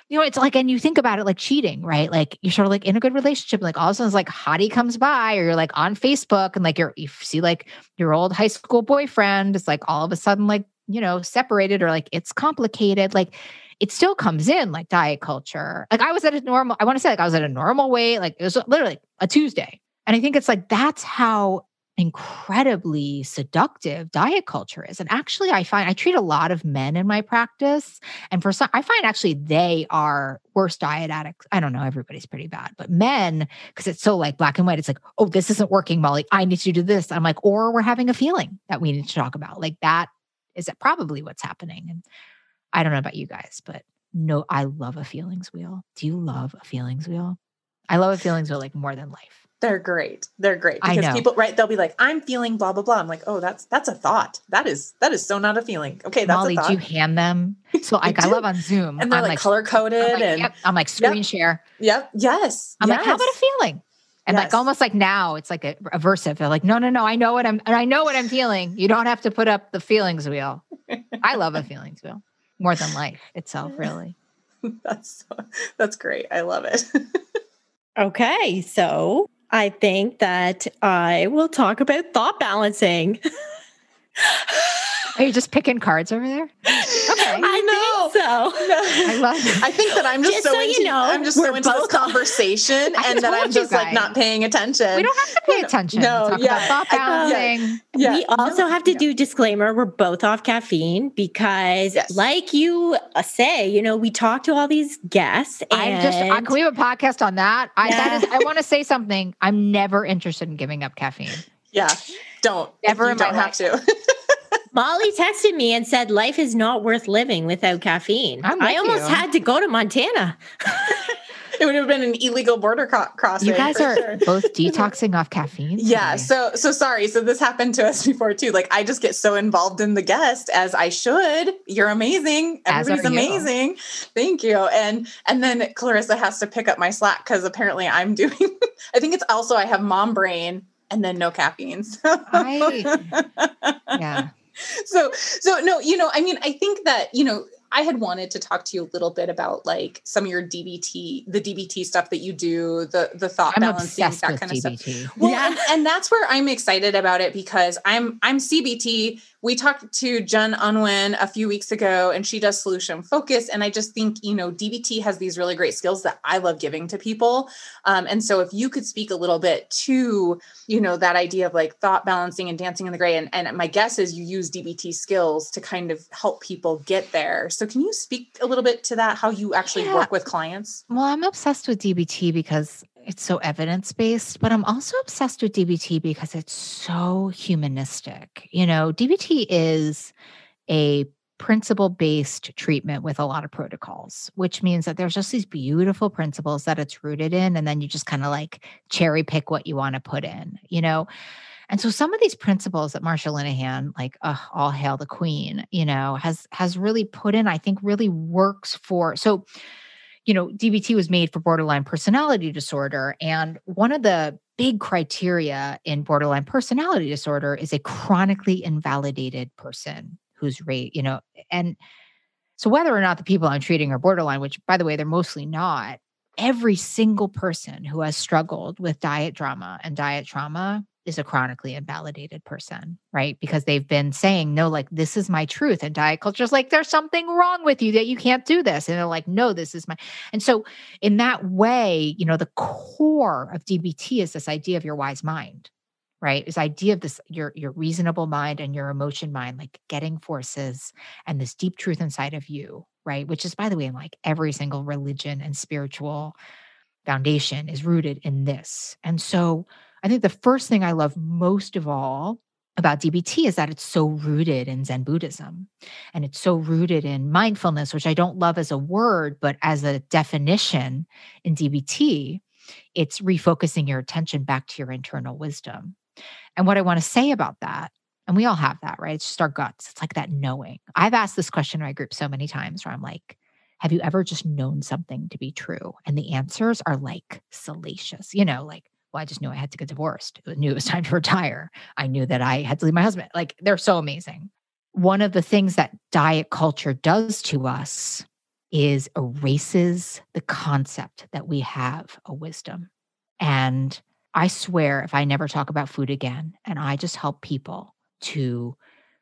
You know, it's like, and you think about it like cheating, right? Like you're sort of like in a good relationship. Like all of a sudden, it's like hottie comes by, or you're like on Facebook, and like you're you see like your old high school boyfriend. It's like all of a sudden, like you know, separated, or like it's complicated. Like it still comes in like diet culture. Like I was at a normal, I want to say like I was at a normal weight, like it was literally a Tuesday. And I think it's like that's how incredibly seductive diet culture is. And actually, I find I treat a lot of men in my practice. And for some, I find actually they are worse diet addicts. I don't know, everybody's pretty bad, but men, because it's so like black and white, it's like, oh, this isn't working, Molly. I need to do this. I'm like, or we're having a feeling that we need to talk about. Like that is probably what's happening. And I don't know about you guys, but no, I love a feelings wheel. Do you love a feelings wheel? I love a feelings wheel like more than life. They're great. They're great because people, right? They'll be like, "I'm feeling blah blah blah." I'm like, "Oh, that's that's a thought. That is that is so not a feeling." Okay, that's Molly, a thought. do you hand them? So <laughs> like, I love on Zoom, and they're I'm like, color coded, like, and yep. I'm like screen Yep. share. yep, yes. I'm yes. like, how about a feeling? And Yes. like almost like now, it's like a aversive. They're like, no, no, no, I know what I'm, and I know what I'm feeling. You don't have to put up the feelings wheel. I love a feelings wheel more than life itself, really. <laughs> that's that's great. I love it. <laughs> Okay, so I think that I will talk about thought balancing. <laughs> Are you just picking cards over there? <laughs> Okay. I know. think so. I love it. I think that I'm just, Just so, so you into, know, I'm just we're so into this <laughs> conversation, and that I'm told you just like not paying attention. We don't have to pay attention. No, Talk yeah. about thought I- yeah. balancing. Yeah, we also no, have to no. do disclaimer we're both off caffeine because Yes. like you uh, say you know we talk to all these guests and I'm just. Uh, can we have a podcast on that? I that Yeah. is. I want to say something. I'm never interested in giving up caffeine. Yeah, don't. Ever you in don't have to. <laughs> molly texted me and said life is not worth living without caffeine I'm i almost you. had to go to montana it would have been an illegal border co- crossing. You guys are sure. both detoxing off caffeine. <laughs> Yeah, today. so so sorry. So this happened to us <laughs> before too. Like I just get so involved in the guest as I should. You're amazing. Everybody's are you. amazing. Thank you. And and then Clarissa has to pick up my slack because apparently I'm <laughs> doing I think it's also I have mom brain and then no caffeine. So I- yeah. So so no you know i mean i think that you know i had wanted to talk to you a little bit about like some of your dbt the dbt stuff that you do the the thought I'm balancing that kind of stuff well, Yeah. and, and that's where I'm excited about it because I'm I'm CBT. We talked to Jen Unwin a few weeks ago, and she does solution focus. And I just think you know DBT has these really great skills that I love giving to people. Um, and so if you could speak a little bit to you know that idea of like thought balancing and dancing in the gray, and, and my guess is you use DBT skills to kind of help people get there. So can you speak a little bit to that? How you actually Yeah. work with clients? Well, I'm obsessed with DBT because it's so evidence based, but I'm also obsessed with DBT because it's so humanistic. You know, DBT is a principle based treatment with a lot of protocols, which means that there's just these beautiful principles that it's rooted in. And then you just kind of like cherry pick what you want to put in, you know? And so some of these principles that Marsha Linehan, like uh, all hail the queen, you know, has has really put in, I think really works for so you know, DBT was made for borderline personality disorder. And one of the big criteria in borderline personality disorder is a chronically invalidated person who's rate, you know, and so whether or not the people I'm treating are borderline, which by the way, they're mostly not, every single person who has struggled with diet drama and diet trauma is a chronically invalidated person, right? Because they've been saying, no, like, this is my truth. And diet culture is like, there's something wrong with you that you can't do this. And they're like, no, this is my. And so, in that way, you know, the core of DBT is this idea of your wise mind, right? This idea of this, your, your reasonable mind and your emotion mind, like getting forces and this deep truth inside of you, right? Which is, by the way, in like every single religion and spiritual foundation is rooted in this. And so, I think the first thing I love most of all about DBT is that it's so rooted in Zen Buddhism and it's so rooted in mindfulness, which I don't love as a word, but as a definition in DBT, it's refocusing your attention back to your internal wisdom. And what I want to say about that, and we all have that, right? It's just our guts. It's like that knowing. I've asked this question in my group so many times where I'm like, have you ever just known something to be true? And the answers are like salacious, you know, like, well, I just knew I had to get divorced. I knew it was <laughs> time to retire. I knew that I had to leave my husband. Like they're so amazing. One of the things that diet culture does to us is erases the concept that we have a wisdom. And I swear, if I never talk about food again and I just help people to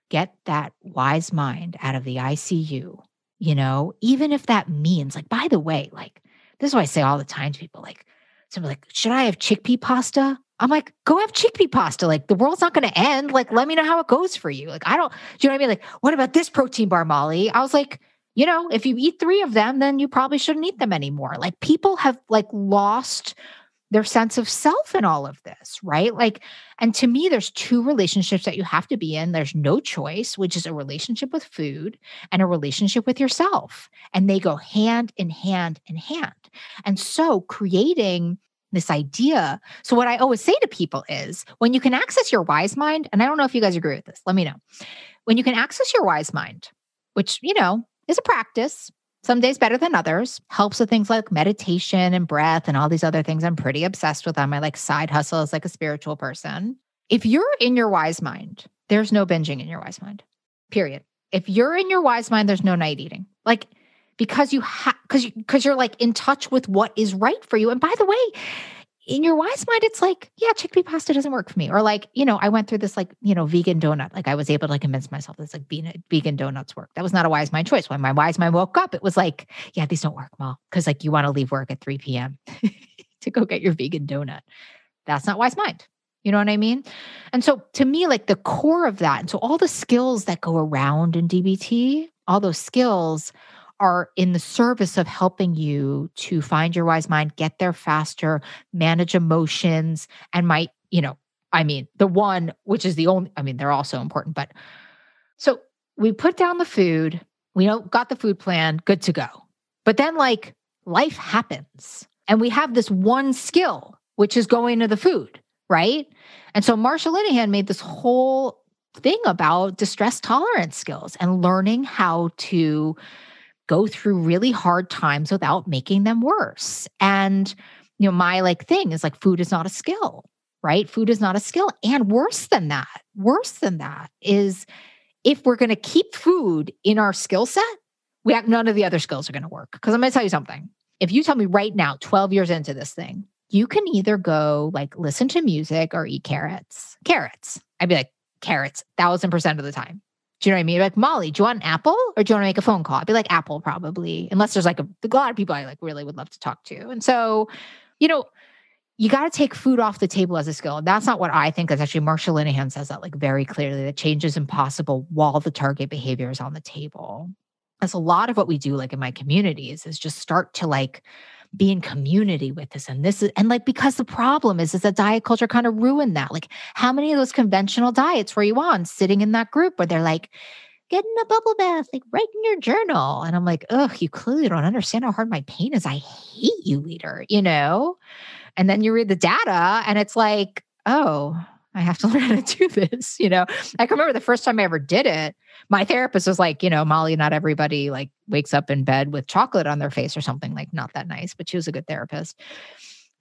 get that wise mind out of the ICU you know, even if that means, like, by the way, like, this is what I say all the time to people like, somebody like, should I have chickpea pasta? I'm like, go have chickpea pasta. Like the world's not going to end. Like, let me know how it goes for you. Like, I don't, do you know what I mean? Like, what about this protein bar, Molly? I was like, you know, if you eat three of them, then you probably shouldn't eat them anymore. Like people have like lost their sense of self in all of this, right? Like, and to me, there's two relationships that you have to be in. There's no choice, which is a relationship with food and a relationship with yourself. And they go hand in hand in hand. And so creating this idea. So, what I always say to people is when you can access your wise mind, and I don't know if you guys agree with this, let me know. When you can access your wise mind, which, you know, is a practice, some days better than others. Helps with things like meditation and breath and all these other things I'm pretty obsessed with on my like side hustle as like a spiritual person. If you're in your wise mind, there's no binging in your wise mind. Period. If you're in your wise mind, there's no night eating. Like because you have because you because you're like in touch with what is right for you. And by the way, in your wise mind, it's like, yeah, chickpea pasta doesn't work for me. Or like, you know, I went through this like, you know, vegan donut. Like I was able to convince myself this like vegan, vegan donuts work. That was not a wise mind choice. When my wise mind woke up, it was like, yeah, these don't work, well, Cause like you want to leave work at 3 p.m. <laughs> to go get your vegan donut. That's not wise mind. You know what I mean? And so to me, like the core of that, and so all the skills that go around in DBT, all those skills are in the service of helping you to find your wise mind, get there faster, manage emotions, and might, you know, I mean, the one which is the only, I mean, they're all so important, but so we put down the food, we got the food plan, good to go. But then like life happens and we have this one skill, which is going to the food, right? And so Marsha Linehan made this whole thing about distress tolerance skills and learning how to go through really hard times without making them worse. And, you know, my like thing is like food is not a skill, right? Food is not a skill. And worse than that, worse than that is if we're going to keep food in our skill set, we have none of the other skills are going to work. Because I'm going to tell you something. If you tell me right now, 12 years into this thing, you can either go like listen to music or eat carrots. Carrots. I'd be like, carrots, thousand percent of the time. Do you know what I mean? Like, Molly, do you want an apple or do you want to make a phone call? I'd be like, Apple, probably, unless there's like a, a lot of people I like really would love to talk to. And so, you know, you got to take food off the table as a skill. And that's not what I think. That's actually Marsha Linehan says that like very clearly that change is impossible while the target behavior is on the table. That's a lot of what we do, like in my communities, is just start to like be in community with this and this is and like because the problem is is that diet culture kind of ruined that. Like how many of those conventional diets were you on? Sitting in that group where they're like get in a bubble bath like write in your journal and i'm like ugh you clearly don't understand how hard my pain is. I hate you leader you know? And then you read the data and it's like oh I have to <laughs> learn how to do this. You know, I can remember the first time I ever did it. My therapist was like, you know, Molly, not everybody like wakes up in bed with chocolate on their face or something like not that nice, but she was a good therapist.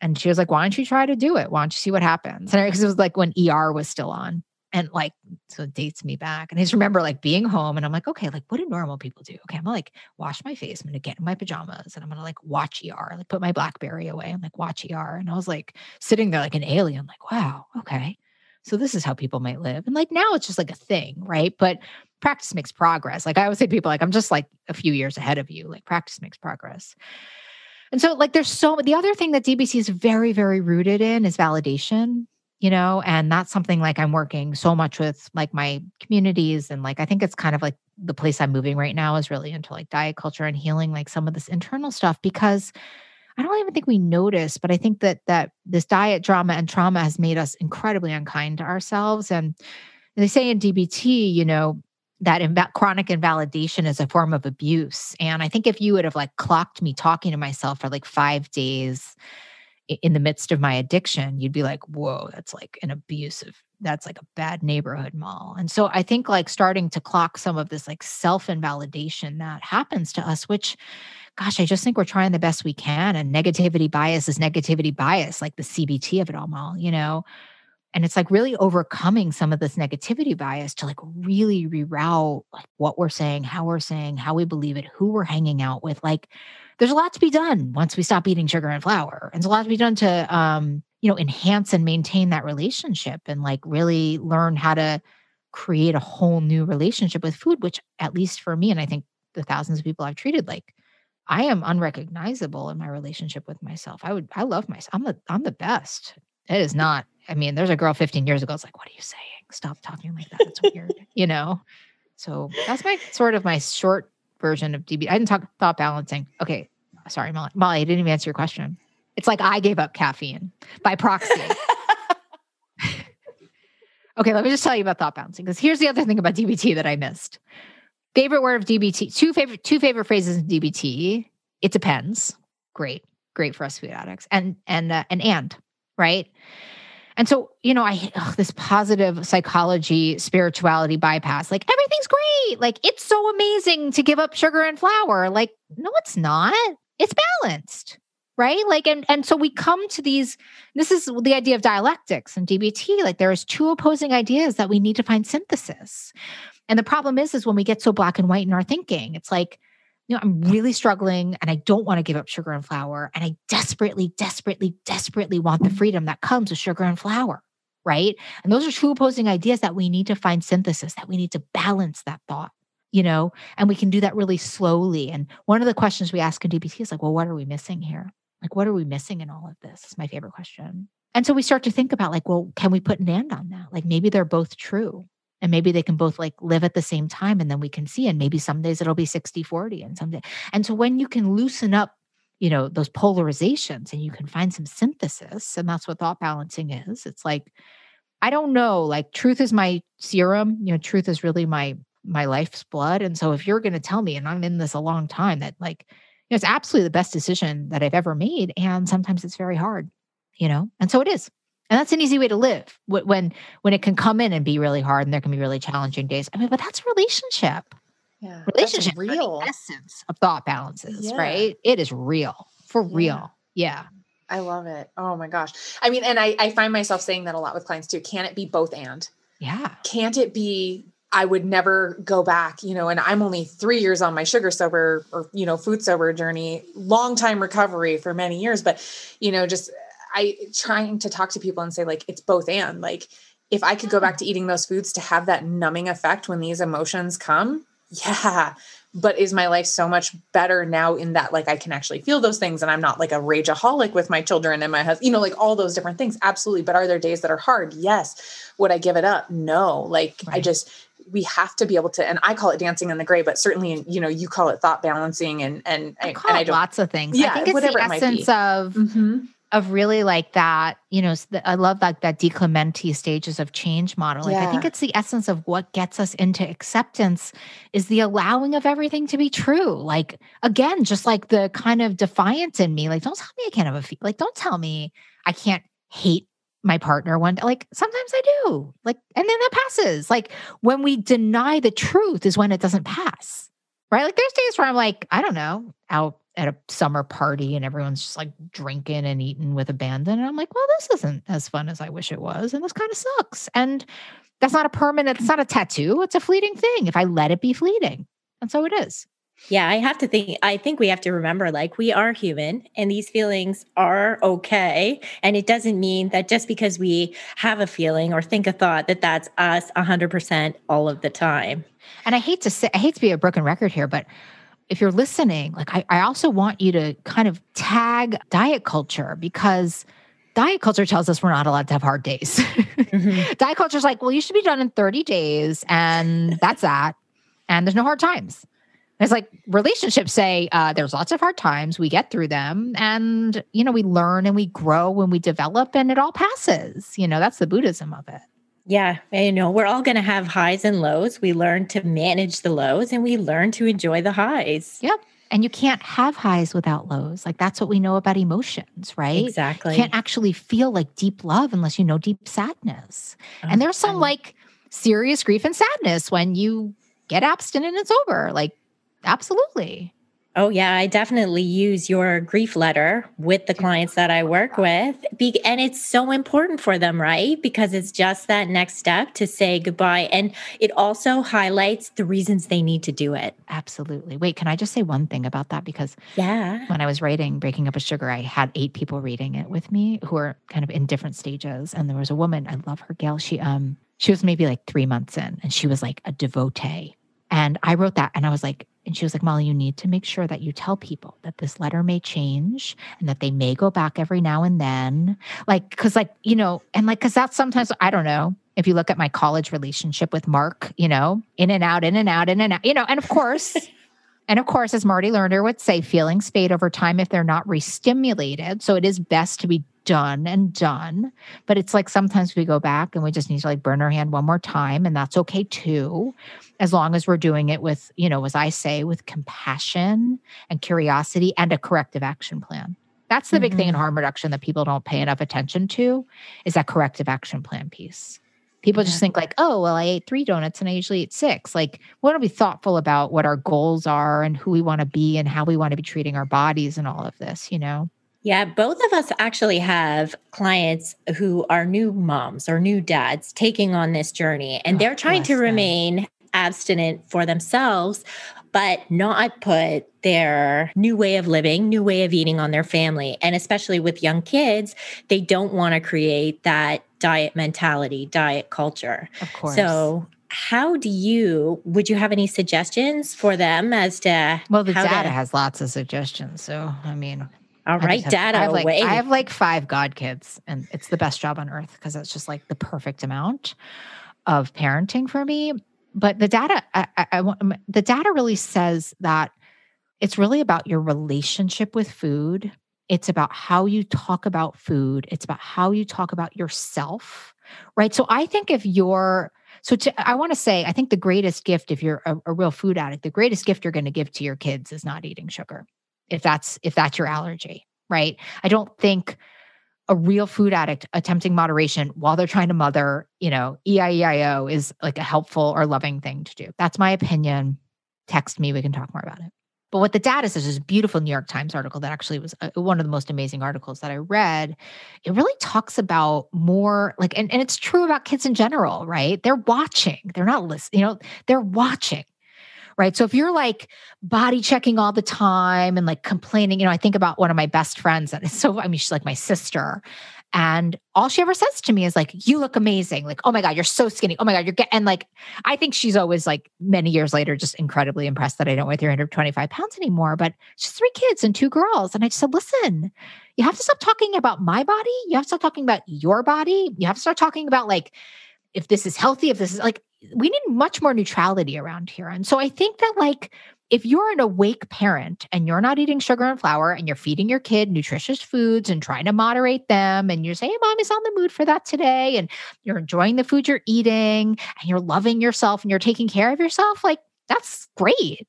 And she was like, why don't you try to do it? Why don't you see what happens? And because it was like when ER was still on and like so it dates me back and i just remember like being home and i'm like okay like what do normal people do okay i'm gonna like wash my face i'm gonna get in my pajamas and i'm gonna like watch er like put my blackberry away and like watch er and i was like sitting there like an alien like wow okay so this is how people might live. And like now it's just like a thing, right? But practice makes progress. Like I always say people like I'm just like a few years ahead of you. Like practice makes progress. And so like there's so the other thing that DBT is very very rooted in is validation, you know, and that's something like I'm working so much with like my communities and like I think it's kind of like the place I'm moving right now is really into like diet culture and healing like some of this internal stuff because I don't even think we notice, but I think that that this diet drama and trauma has made us incredibly unkind to ourselves. And they say in DBT, you know, that inv- chronic invalidation is a form of abuse. And I think if you would have like clocked me talking to myself for like five days in the midst of my addiction, you'd be like, whoa, that's like an abusive, that's like a bad neighborhood mall. And so I think like starting to clock some of this like self invalidation that happens to us, which gosh, I just think we're trying the best we can. And negativity bias is negativity bias, like the CBT of it all, Mal, you know? And it's like really overcoming some of this negativity bias to like really reroute like what we're saying, how we're saying, how we believe it, who we're hanging out with. Like there's a lot to be done once we stop eating sugar and flour. And there's a lot to be done to um, you know, enhance and maintain that relationship and like really learn how to create a whole new relationship with food, which at least for me, and I think the thousands of people I've treated, like I am unrecognizable in my relationship with myself. I would, I love myself. I'm the, I'm the best. It is not. I mean, there's a girl 15 years ago. It's like, what are you saying? Stop talking like that. It's weird, <laughs> you know. So that's my sort of my short version of DB. I didn't talk thought balancing. Okay, sorry, Molly. Molly, I didn't even answer your question. It's like I gave up caffeine by proxy. <laughs> okay, let me just tell you about thought balancing because here's the other thing about DBT that I missed. Favorite word of DBT, two favorite two favorite phrases in DBT. It depends. Great, great for us food addicts. And and uh, and and right. And so, you know, I ugh, this positive psychology, spirituality bypass. Like everything's great. Like it's so amazing to give up sugar and flour. Like no, it's not. It's balanced right? Like and and so we come to these this is the idea of dialectics and dbt like there's two opposing ideas that we need to find synthesis. And the problem is is when we get so black and white in our thinking it's like you know i'm really struggling and i don't want to give up sugar and flour and i desperately desperately desperately want the freedom that comes with sugar and flour right? And those are two opposing ideas that we need to find synthesis that we need to balance that thought you know? And we can do that really slowly. And one of the questions we ask in dbt is like well what are we missing here like, what are we missing in all of this? Is my favorite question. And so we start to think about, like, well, can we put an and on that? Like, maybe they're both true. And maybe they can both like live at the same time. And then we can see, and maybe some days it'll be 60 40 and some day. And so when you can loosen up, you know, those polarizations and you can find some synthesis, and that's what thought balancing is. It's like, I don't know, like truth is my serum, you know, truth is really my my life's blood. And so if you're going to tell me, and I'm in this a long time, that like know, it's absolutely the best decision that I've ever made. And sometimes it's very hard, you know? And so it is. And that's an easy way to live when when it can come in and be really hard and there can be really challenging days. I mean, but that's relationship. Yeah. Relationship real essence of thought balances, Yeah. right? It is real. For Yeah. real. Yeah. I love it. Oh my gosh. I mean, and I, I find myself saying that a lot with clients too. Can it be both and? Yeah. Can't it be I would never go back, you know, and I'm only three years on my sugar sober or, you know, food sober journey, long time recovery for many years. But, you know, just I trying to talk to people and say, like, it's both and like, if I could go back hmm. to eating those foods to have that numbing effect when these emotions come, yeah. But is my life so much better now in that, like, I can actually feel those things and I'm not like a rageaholic with my children and my husband, you know, like all those different things? Absolutely. But are there days that are hard? Yes. Would I give it up? No. Like, I just, we have to be able to, and I call it dancing in the gray, but certainly, you know, you call it thought balancing and, and, I and call I it don't. lots of things. Yeah, I think it's whatever the it essence of Mhm. of really like that, you know, the- I love like that DiClemente stages of change model. Like I think it's the essence of what gets us into acceptance is the allowing of everything to be true. Like again, just like the kind of defiance in me, like don't tell me I can't have a fe- like don't tell me I can't hate my partner one day. Like sometimes I do. Like and then that passes. Like when we deny the truth is when it doesn't pass. Right? Like there's days where I'm like, I don't know, out at a summer party and everyone's just like drinking and eating with abandon. And I'm like, well, this isn't as fun as I wish it was. And this kind of sucks. And that's not a permanent, it's not a tattoo. It's a fleeting thing if I let it be fleeting. And so it is. Yeah, I have to think. I think we have to remember like we are human and these feelings are okay. And it doesn't mean that just because we have a feeling or think a thought that that's us 100% all of the time. And I hate to say, I hate to be a broken record here, but if you're listening, like I, I also want you to kind of tag diet culture because diet culture tells us we're not allowed to have hard days. Mhm. <laughs> diet culture is like, well, you should be done in 30 days, and that's that. And there's no hard times. It's like relationships say uh, there's lots of hard times. We get through them, and you know we learn and we grow and we develop, and it all passes. You know that's the Buddhism of it. Yeah, you know, we're all going to have highs and lows. We learn to manage the lows and we learn to enjoy the highs. Yep. And you can't have highs without lows. Like that's what we know about emotions, right? Exactly. You can't actually feel like deep love unless you know deep sadness. and there's some like serious grief and sadness when you get abstinent and sober. Like, absolutely. Oh, yeah. I definitely use your grief letter with the clients that I work with. Be- and it's so important for them, right? Because it's just that next step to say goodbye. And it also highlights the reasons they need to do it. Absolutely. Wait, can I just say one thing about that? Because Yeah. when I was writing Breaking Up with Sugar, I had eight people reading it with me who are kind of in different stages. And there was a woman, I love her, Gail. She um she was maybe like three months in and she was like a devotee. And I wrote that and I was like, And she was like, Molly, you need to make sure that you tell people that this letter may change and that they may go back every now and then. Like, cause like, you know, and like, cause that's sometimes, I don't know, if you look at my college relationship with Mark, you know, in and out, in and out, in and out, you know, and of course, <laughs> and of course, as Marty Lerner would say, feelings fade over time if they're not re-stimulated. So it is best to be done and done. But it's like sometimes we go back and we just need to like burn our hand one more time. And that's okay too, as long as we're doing it with, you know, as I say, with compassion and curiosity and a corrective action plan. That's the mm-hmm. big thing in mm-hmm. harm reduction that people don't pay enough attention to is that corrective action plan piece. People yeah. just think like, oh, well, I ate three donuts and I usually eat six. Like, we want to be thoughtful about what our goals are and who we want to be and how we want to be treating our bodies and all of this, you know? Yeah, both of us actually have clients who are new moms or new dads taking on this journey, and oh, they're trying to remain abstinent for themselves, but not put their new way of living, new way of eating on their family. And especially with young kids, they don't want to create that diet mentality, diet culture. Of course. So how do you would you have any suggestions for them as to well the data to, has lots of suggestions so i mean all right, have, data I have, like, I have like five god kids, and it's the best job on earth because it's just like the perfect amount of parenting for me. But the data, I, I, I want um, the data really says that it's really about your relationship with food. It's about how you talk about food. It's about how you talk about yourself, right? So I think if you're so to, I want to say, I think the greatest gift, if you're a, a real food addict, the greatest gift you're going to give to your kids is not eating sugar if that's if that's your allergy, right? I don't think a real food addict attempting moderation while they're trying to mother, you know, EIEIO is like a helpful or loving thing to do. That's my opinion. Text me, we can talk more about it. But what the data says is this beautiful New York Times article that actually was uh, one of the most amazing articles that I read. It really talks about more like, and, and it's true about kids in general, right? They're watching, they're not listening, you know, they're watching right? So if you're like body checking all the time and like complaining, you know, I think about one of my best friends and <laughs> so, I mean, she's like my sister. And all she ever says to me is like, you look amazing. Like, oh my God, you're so skinny. Oh my God, you're getting, and like, I think she's always like many years later, just incredibly impressed that I don't weigh 325 pounds anymore. But she's three kids and two girls. And I just said, listen, you have to stop talking about my body. You have to stop talking about your body. You have to start talking about like, if this is healthy, if this is like, we need much more neutrality around here. And so I think that like if you're an awake parent and you're not eating sugar and flour and you're feeding your kid nutritious foods and trying to moderate them and you're saying hey, mommy's on the mood for that today and you're enjoying the food you're eating and you're loving yourself and you're taking care of yourself like that's great.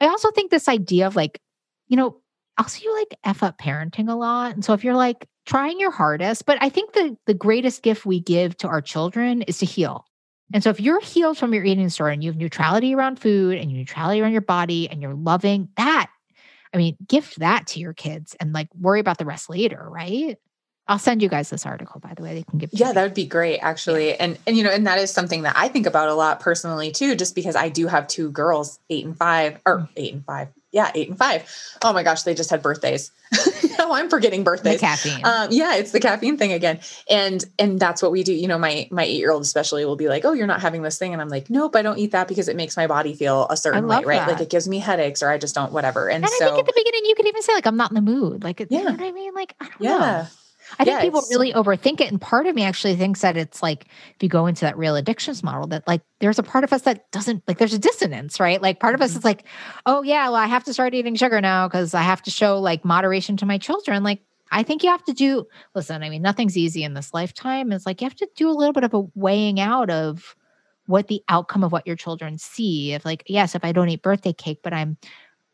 I also think this idea of like you know i'll see you like f up parenting a lot. And so if you're like trying your hardest but i think the the greatest gift we give to our children is to heal and so if you're healed from your eating disorder and you have neutrality around food and neutrality around your body and you're loving that, I mean, gift that to your kids and like worry about the rest later, right? I'll send you guys this article, by the way. They can give. Yeah, that would be great, actually. Yeah. And and you know, and that is something that I think about a lot personally too, just because I do have two girls, eight and five, or mm. eight and five, yeah, eight and five. Oh my gosh, they just had birthdays. no, <laughs> I'm forgetting birthdays. The caffeine. Um, yeah, it's the caffeine thing again. And and that's what we do. You know, my my eight year old especially will be like, "Oh, you're not having this thing," and I'm like, "Nope, I don't eat that because it makes my body feel a certain way, right? That. Like it gives me headaches, or I just don't whatever." And, and so, I think at the beginning you could even say like, "I'm not in the mood." Like, yeah. you know what I mean? Like, I don't yeah. know. I think people really overthink it. And part of me actually thinks that it's like, if you go into that real addictions model, that like there's a part of us that doesn't like, there's a dissonance, right? Like part of us mm-hmm. is like, oh, yeah, well, I have to start eating sugar now because I have to show like moderation to my children. Like, I think you have to do, listen, I mean, nothing's easy in this lifetime. It's like you have to do a little bit of a weighing out of what the outcome of what your children see. If, like, yes, if I don't eat birthday cake, but I'm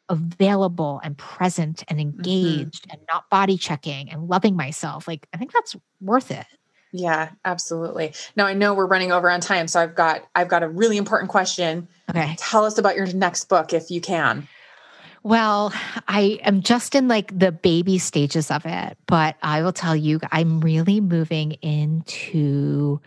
available and present and mm-hmm. engaged mm-hmm. and not body checking and loving myself. Like, I think that's worth it. Yeah, absolutely. Now I know we're running over on time, so I've got I've got a really important question. Okay. Tell us about your next book if you can. Well, I am just in like the baby stages of it, but I will tell you I'm really moving into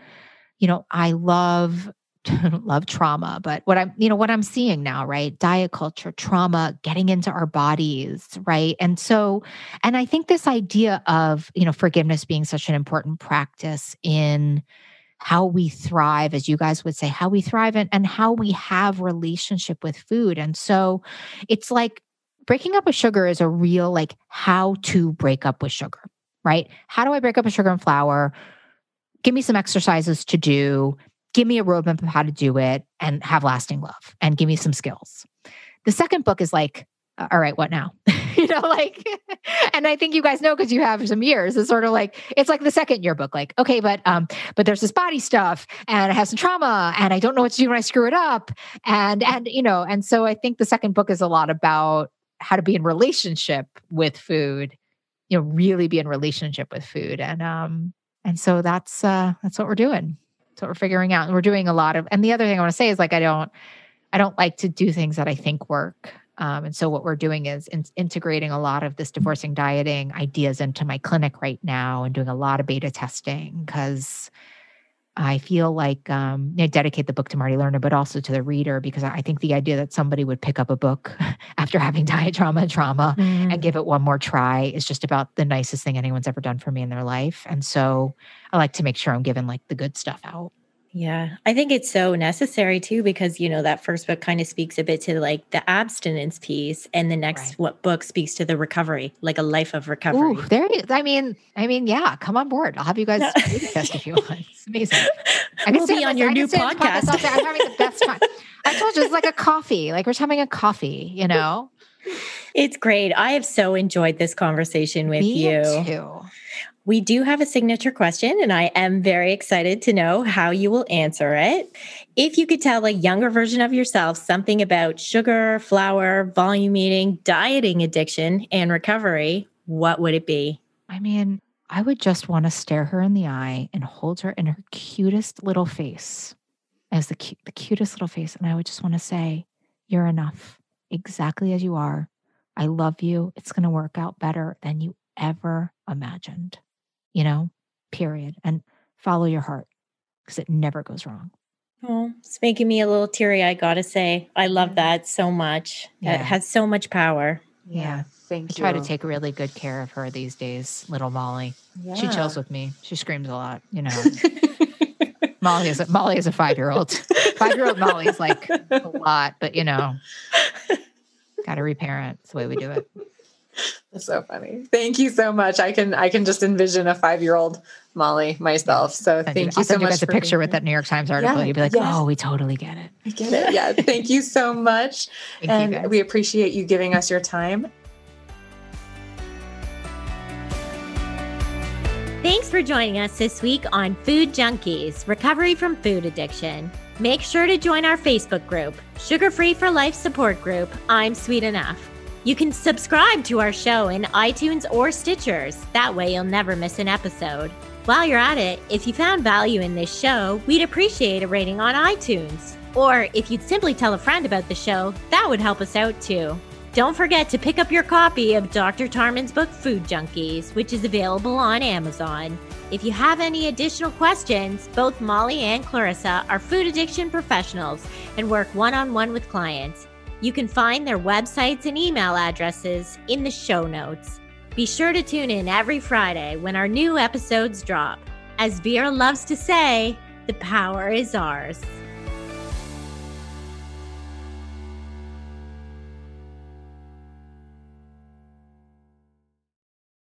you know, I love <laughs> love trauma, but what I'm, you know, what I'm seeing now, right? Diet culture, trauma, getting into our bodies, right? And so, and I think this idea of, you know, forgiveness being such an important practice in how we thrive, as you guys would say, how we thrive and, and how we have relationship with food. And so it's like breaking up with sugar is a real like how to break up with sugar, right? How do I break up with sugar and flour? Give me some exercises to do. Give me a roadmap of how to do it and have lasting love and give me some skills. The second book is like, all right, what now? <laughs> you know, like, <laughs> and I think you guys know because you have some years. It's sort of like it's like the second year book. Like, okay, but um, but there's this body stuff, and I have some trauma, and I don't know what to do when I screw it up, and and you know, and so I think the second book is a lot about how to be in relationship with food, you know, really be in relationship with food, and um, and so that's uh, that's what we're doing. What we're figuring out, and we're doing a lot of. And the other thing I want to say is like I don't, I don't like to do things that I think work. Um, and so what we're doing is in- integrating a lot of this divorcing dieting ideas into my clinic right now and doing a lot of beta testing because I feel like um, I dedicate the book to Marty Lerner, but also to the reader because I think the idea that somebody would pick up a book <laughs> after having diet trauma and trauma Mm. and give it one more try is just about the nicest thing anyone's ever done for me in their life. And so I like to make sure I'm giving like the good stuff out. Yeah, I think it's so necessary too because you know that first book kind of speaks a bit to like the abstinence piece, and the next Right. what book speaks to the recovery, like a life of recovery. Ooh, there you, I mean, I mean, yeah, come on board. I'll have you guys No. beta test if you want. It's amazing. <laughs> I We'll be on myself- your I new say it on this podcast. Say I'm having the best time. I told you it's like a coffee. Like we're having a coffee, you know? It's great. I have so enjoyed this conversation with Me you. too. We do have a signature question, and I am very excited to know how you will answer it. If you could tell a younger version of yourself something about sugar, flour, volume eating, dieting addiction, and recovery, what would it be? I mean, I would just want to stare her in the eye and hold her in her cutest little face as the, cu- the cutest little face. And I would just want to say, You're enough, exactly as you are. I love you. It's going to work out better than you ever imagined, you know, period. And follow your heart because it never goes wrong. Oh, it's making me a little teary, I gotta say. I love that so much. Yeah. It has so much power. Yeah. Thank I you. try to take really good care of her these days, little Molly. Yeah. She chills with me. She screams a lot, you know. <laughs> Molly is a, Molly is a five year old. Five year old Molly is like a lot, but you know, <laughs> got to reparent. It's the way we do it. That's so funny. Thank you so much. I can I can just envision a five year old Molly myself. So Send thank you, you I'll so send you much. guys a picture being with that New York Times article. Yeah, You'd be like, yes. oh, we totally get it. I get it. Yeah. Thank you so much. Thank and guys. we appreciate you giving us your time. Thanks for joining us this week on Food Junkies Recovery from Food Addiction. Make sure to join our Facebook group, Sugar Free for Life support group, I'm Sweet Enough. You can subscribe to our show in iTunes or Stitchers. That way, you'll never miss an episode. While you're at it, if you found value in this show, we'd appreciate a rating on iTunes. Or if you'd simply tell a friend about the show, that would help us out too. Don't forget to pick up your copy of Dr. Tarman's book, Food Junkies, which is available on Amazon. If you have any additional questions, both Molly and Clarissa are food addiction professionals and work one on one with clients. You can find their websites and email addresses in the show notes. Be sure to tune in every Friday when our new episodes drop. As Vera loves to say, the power is ours.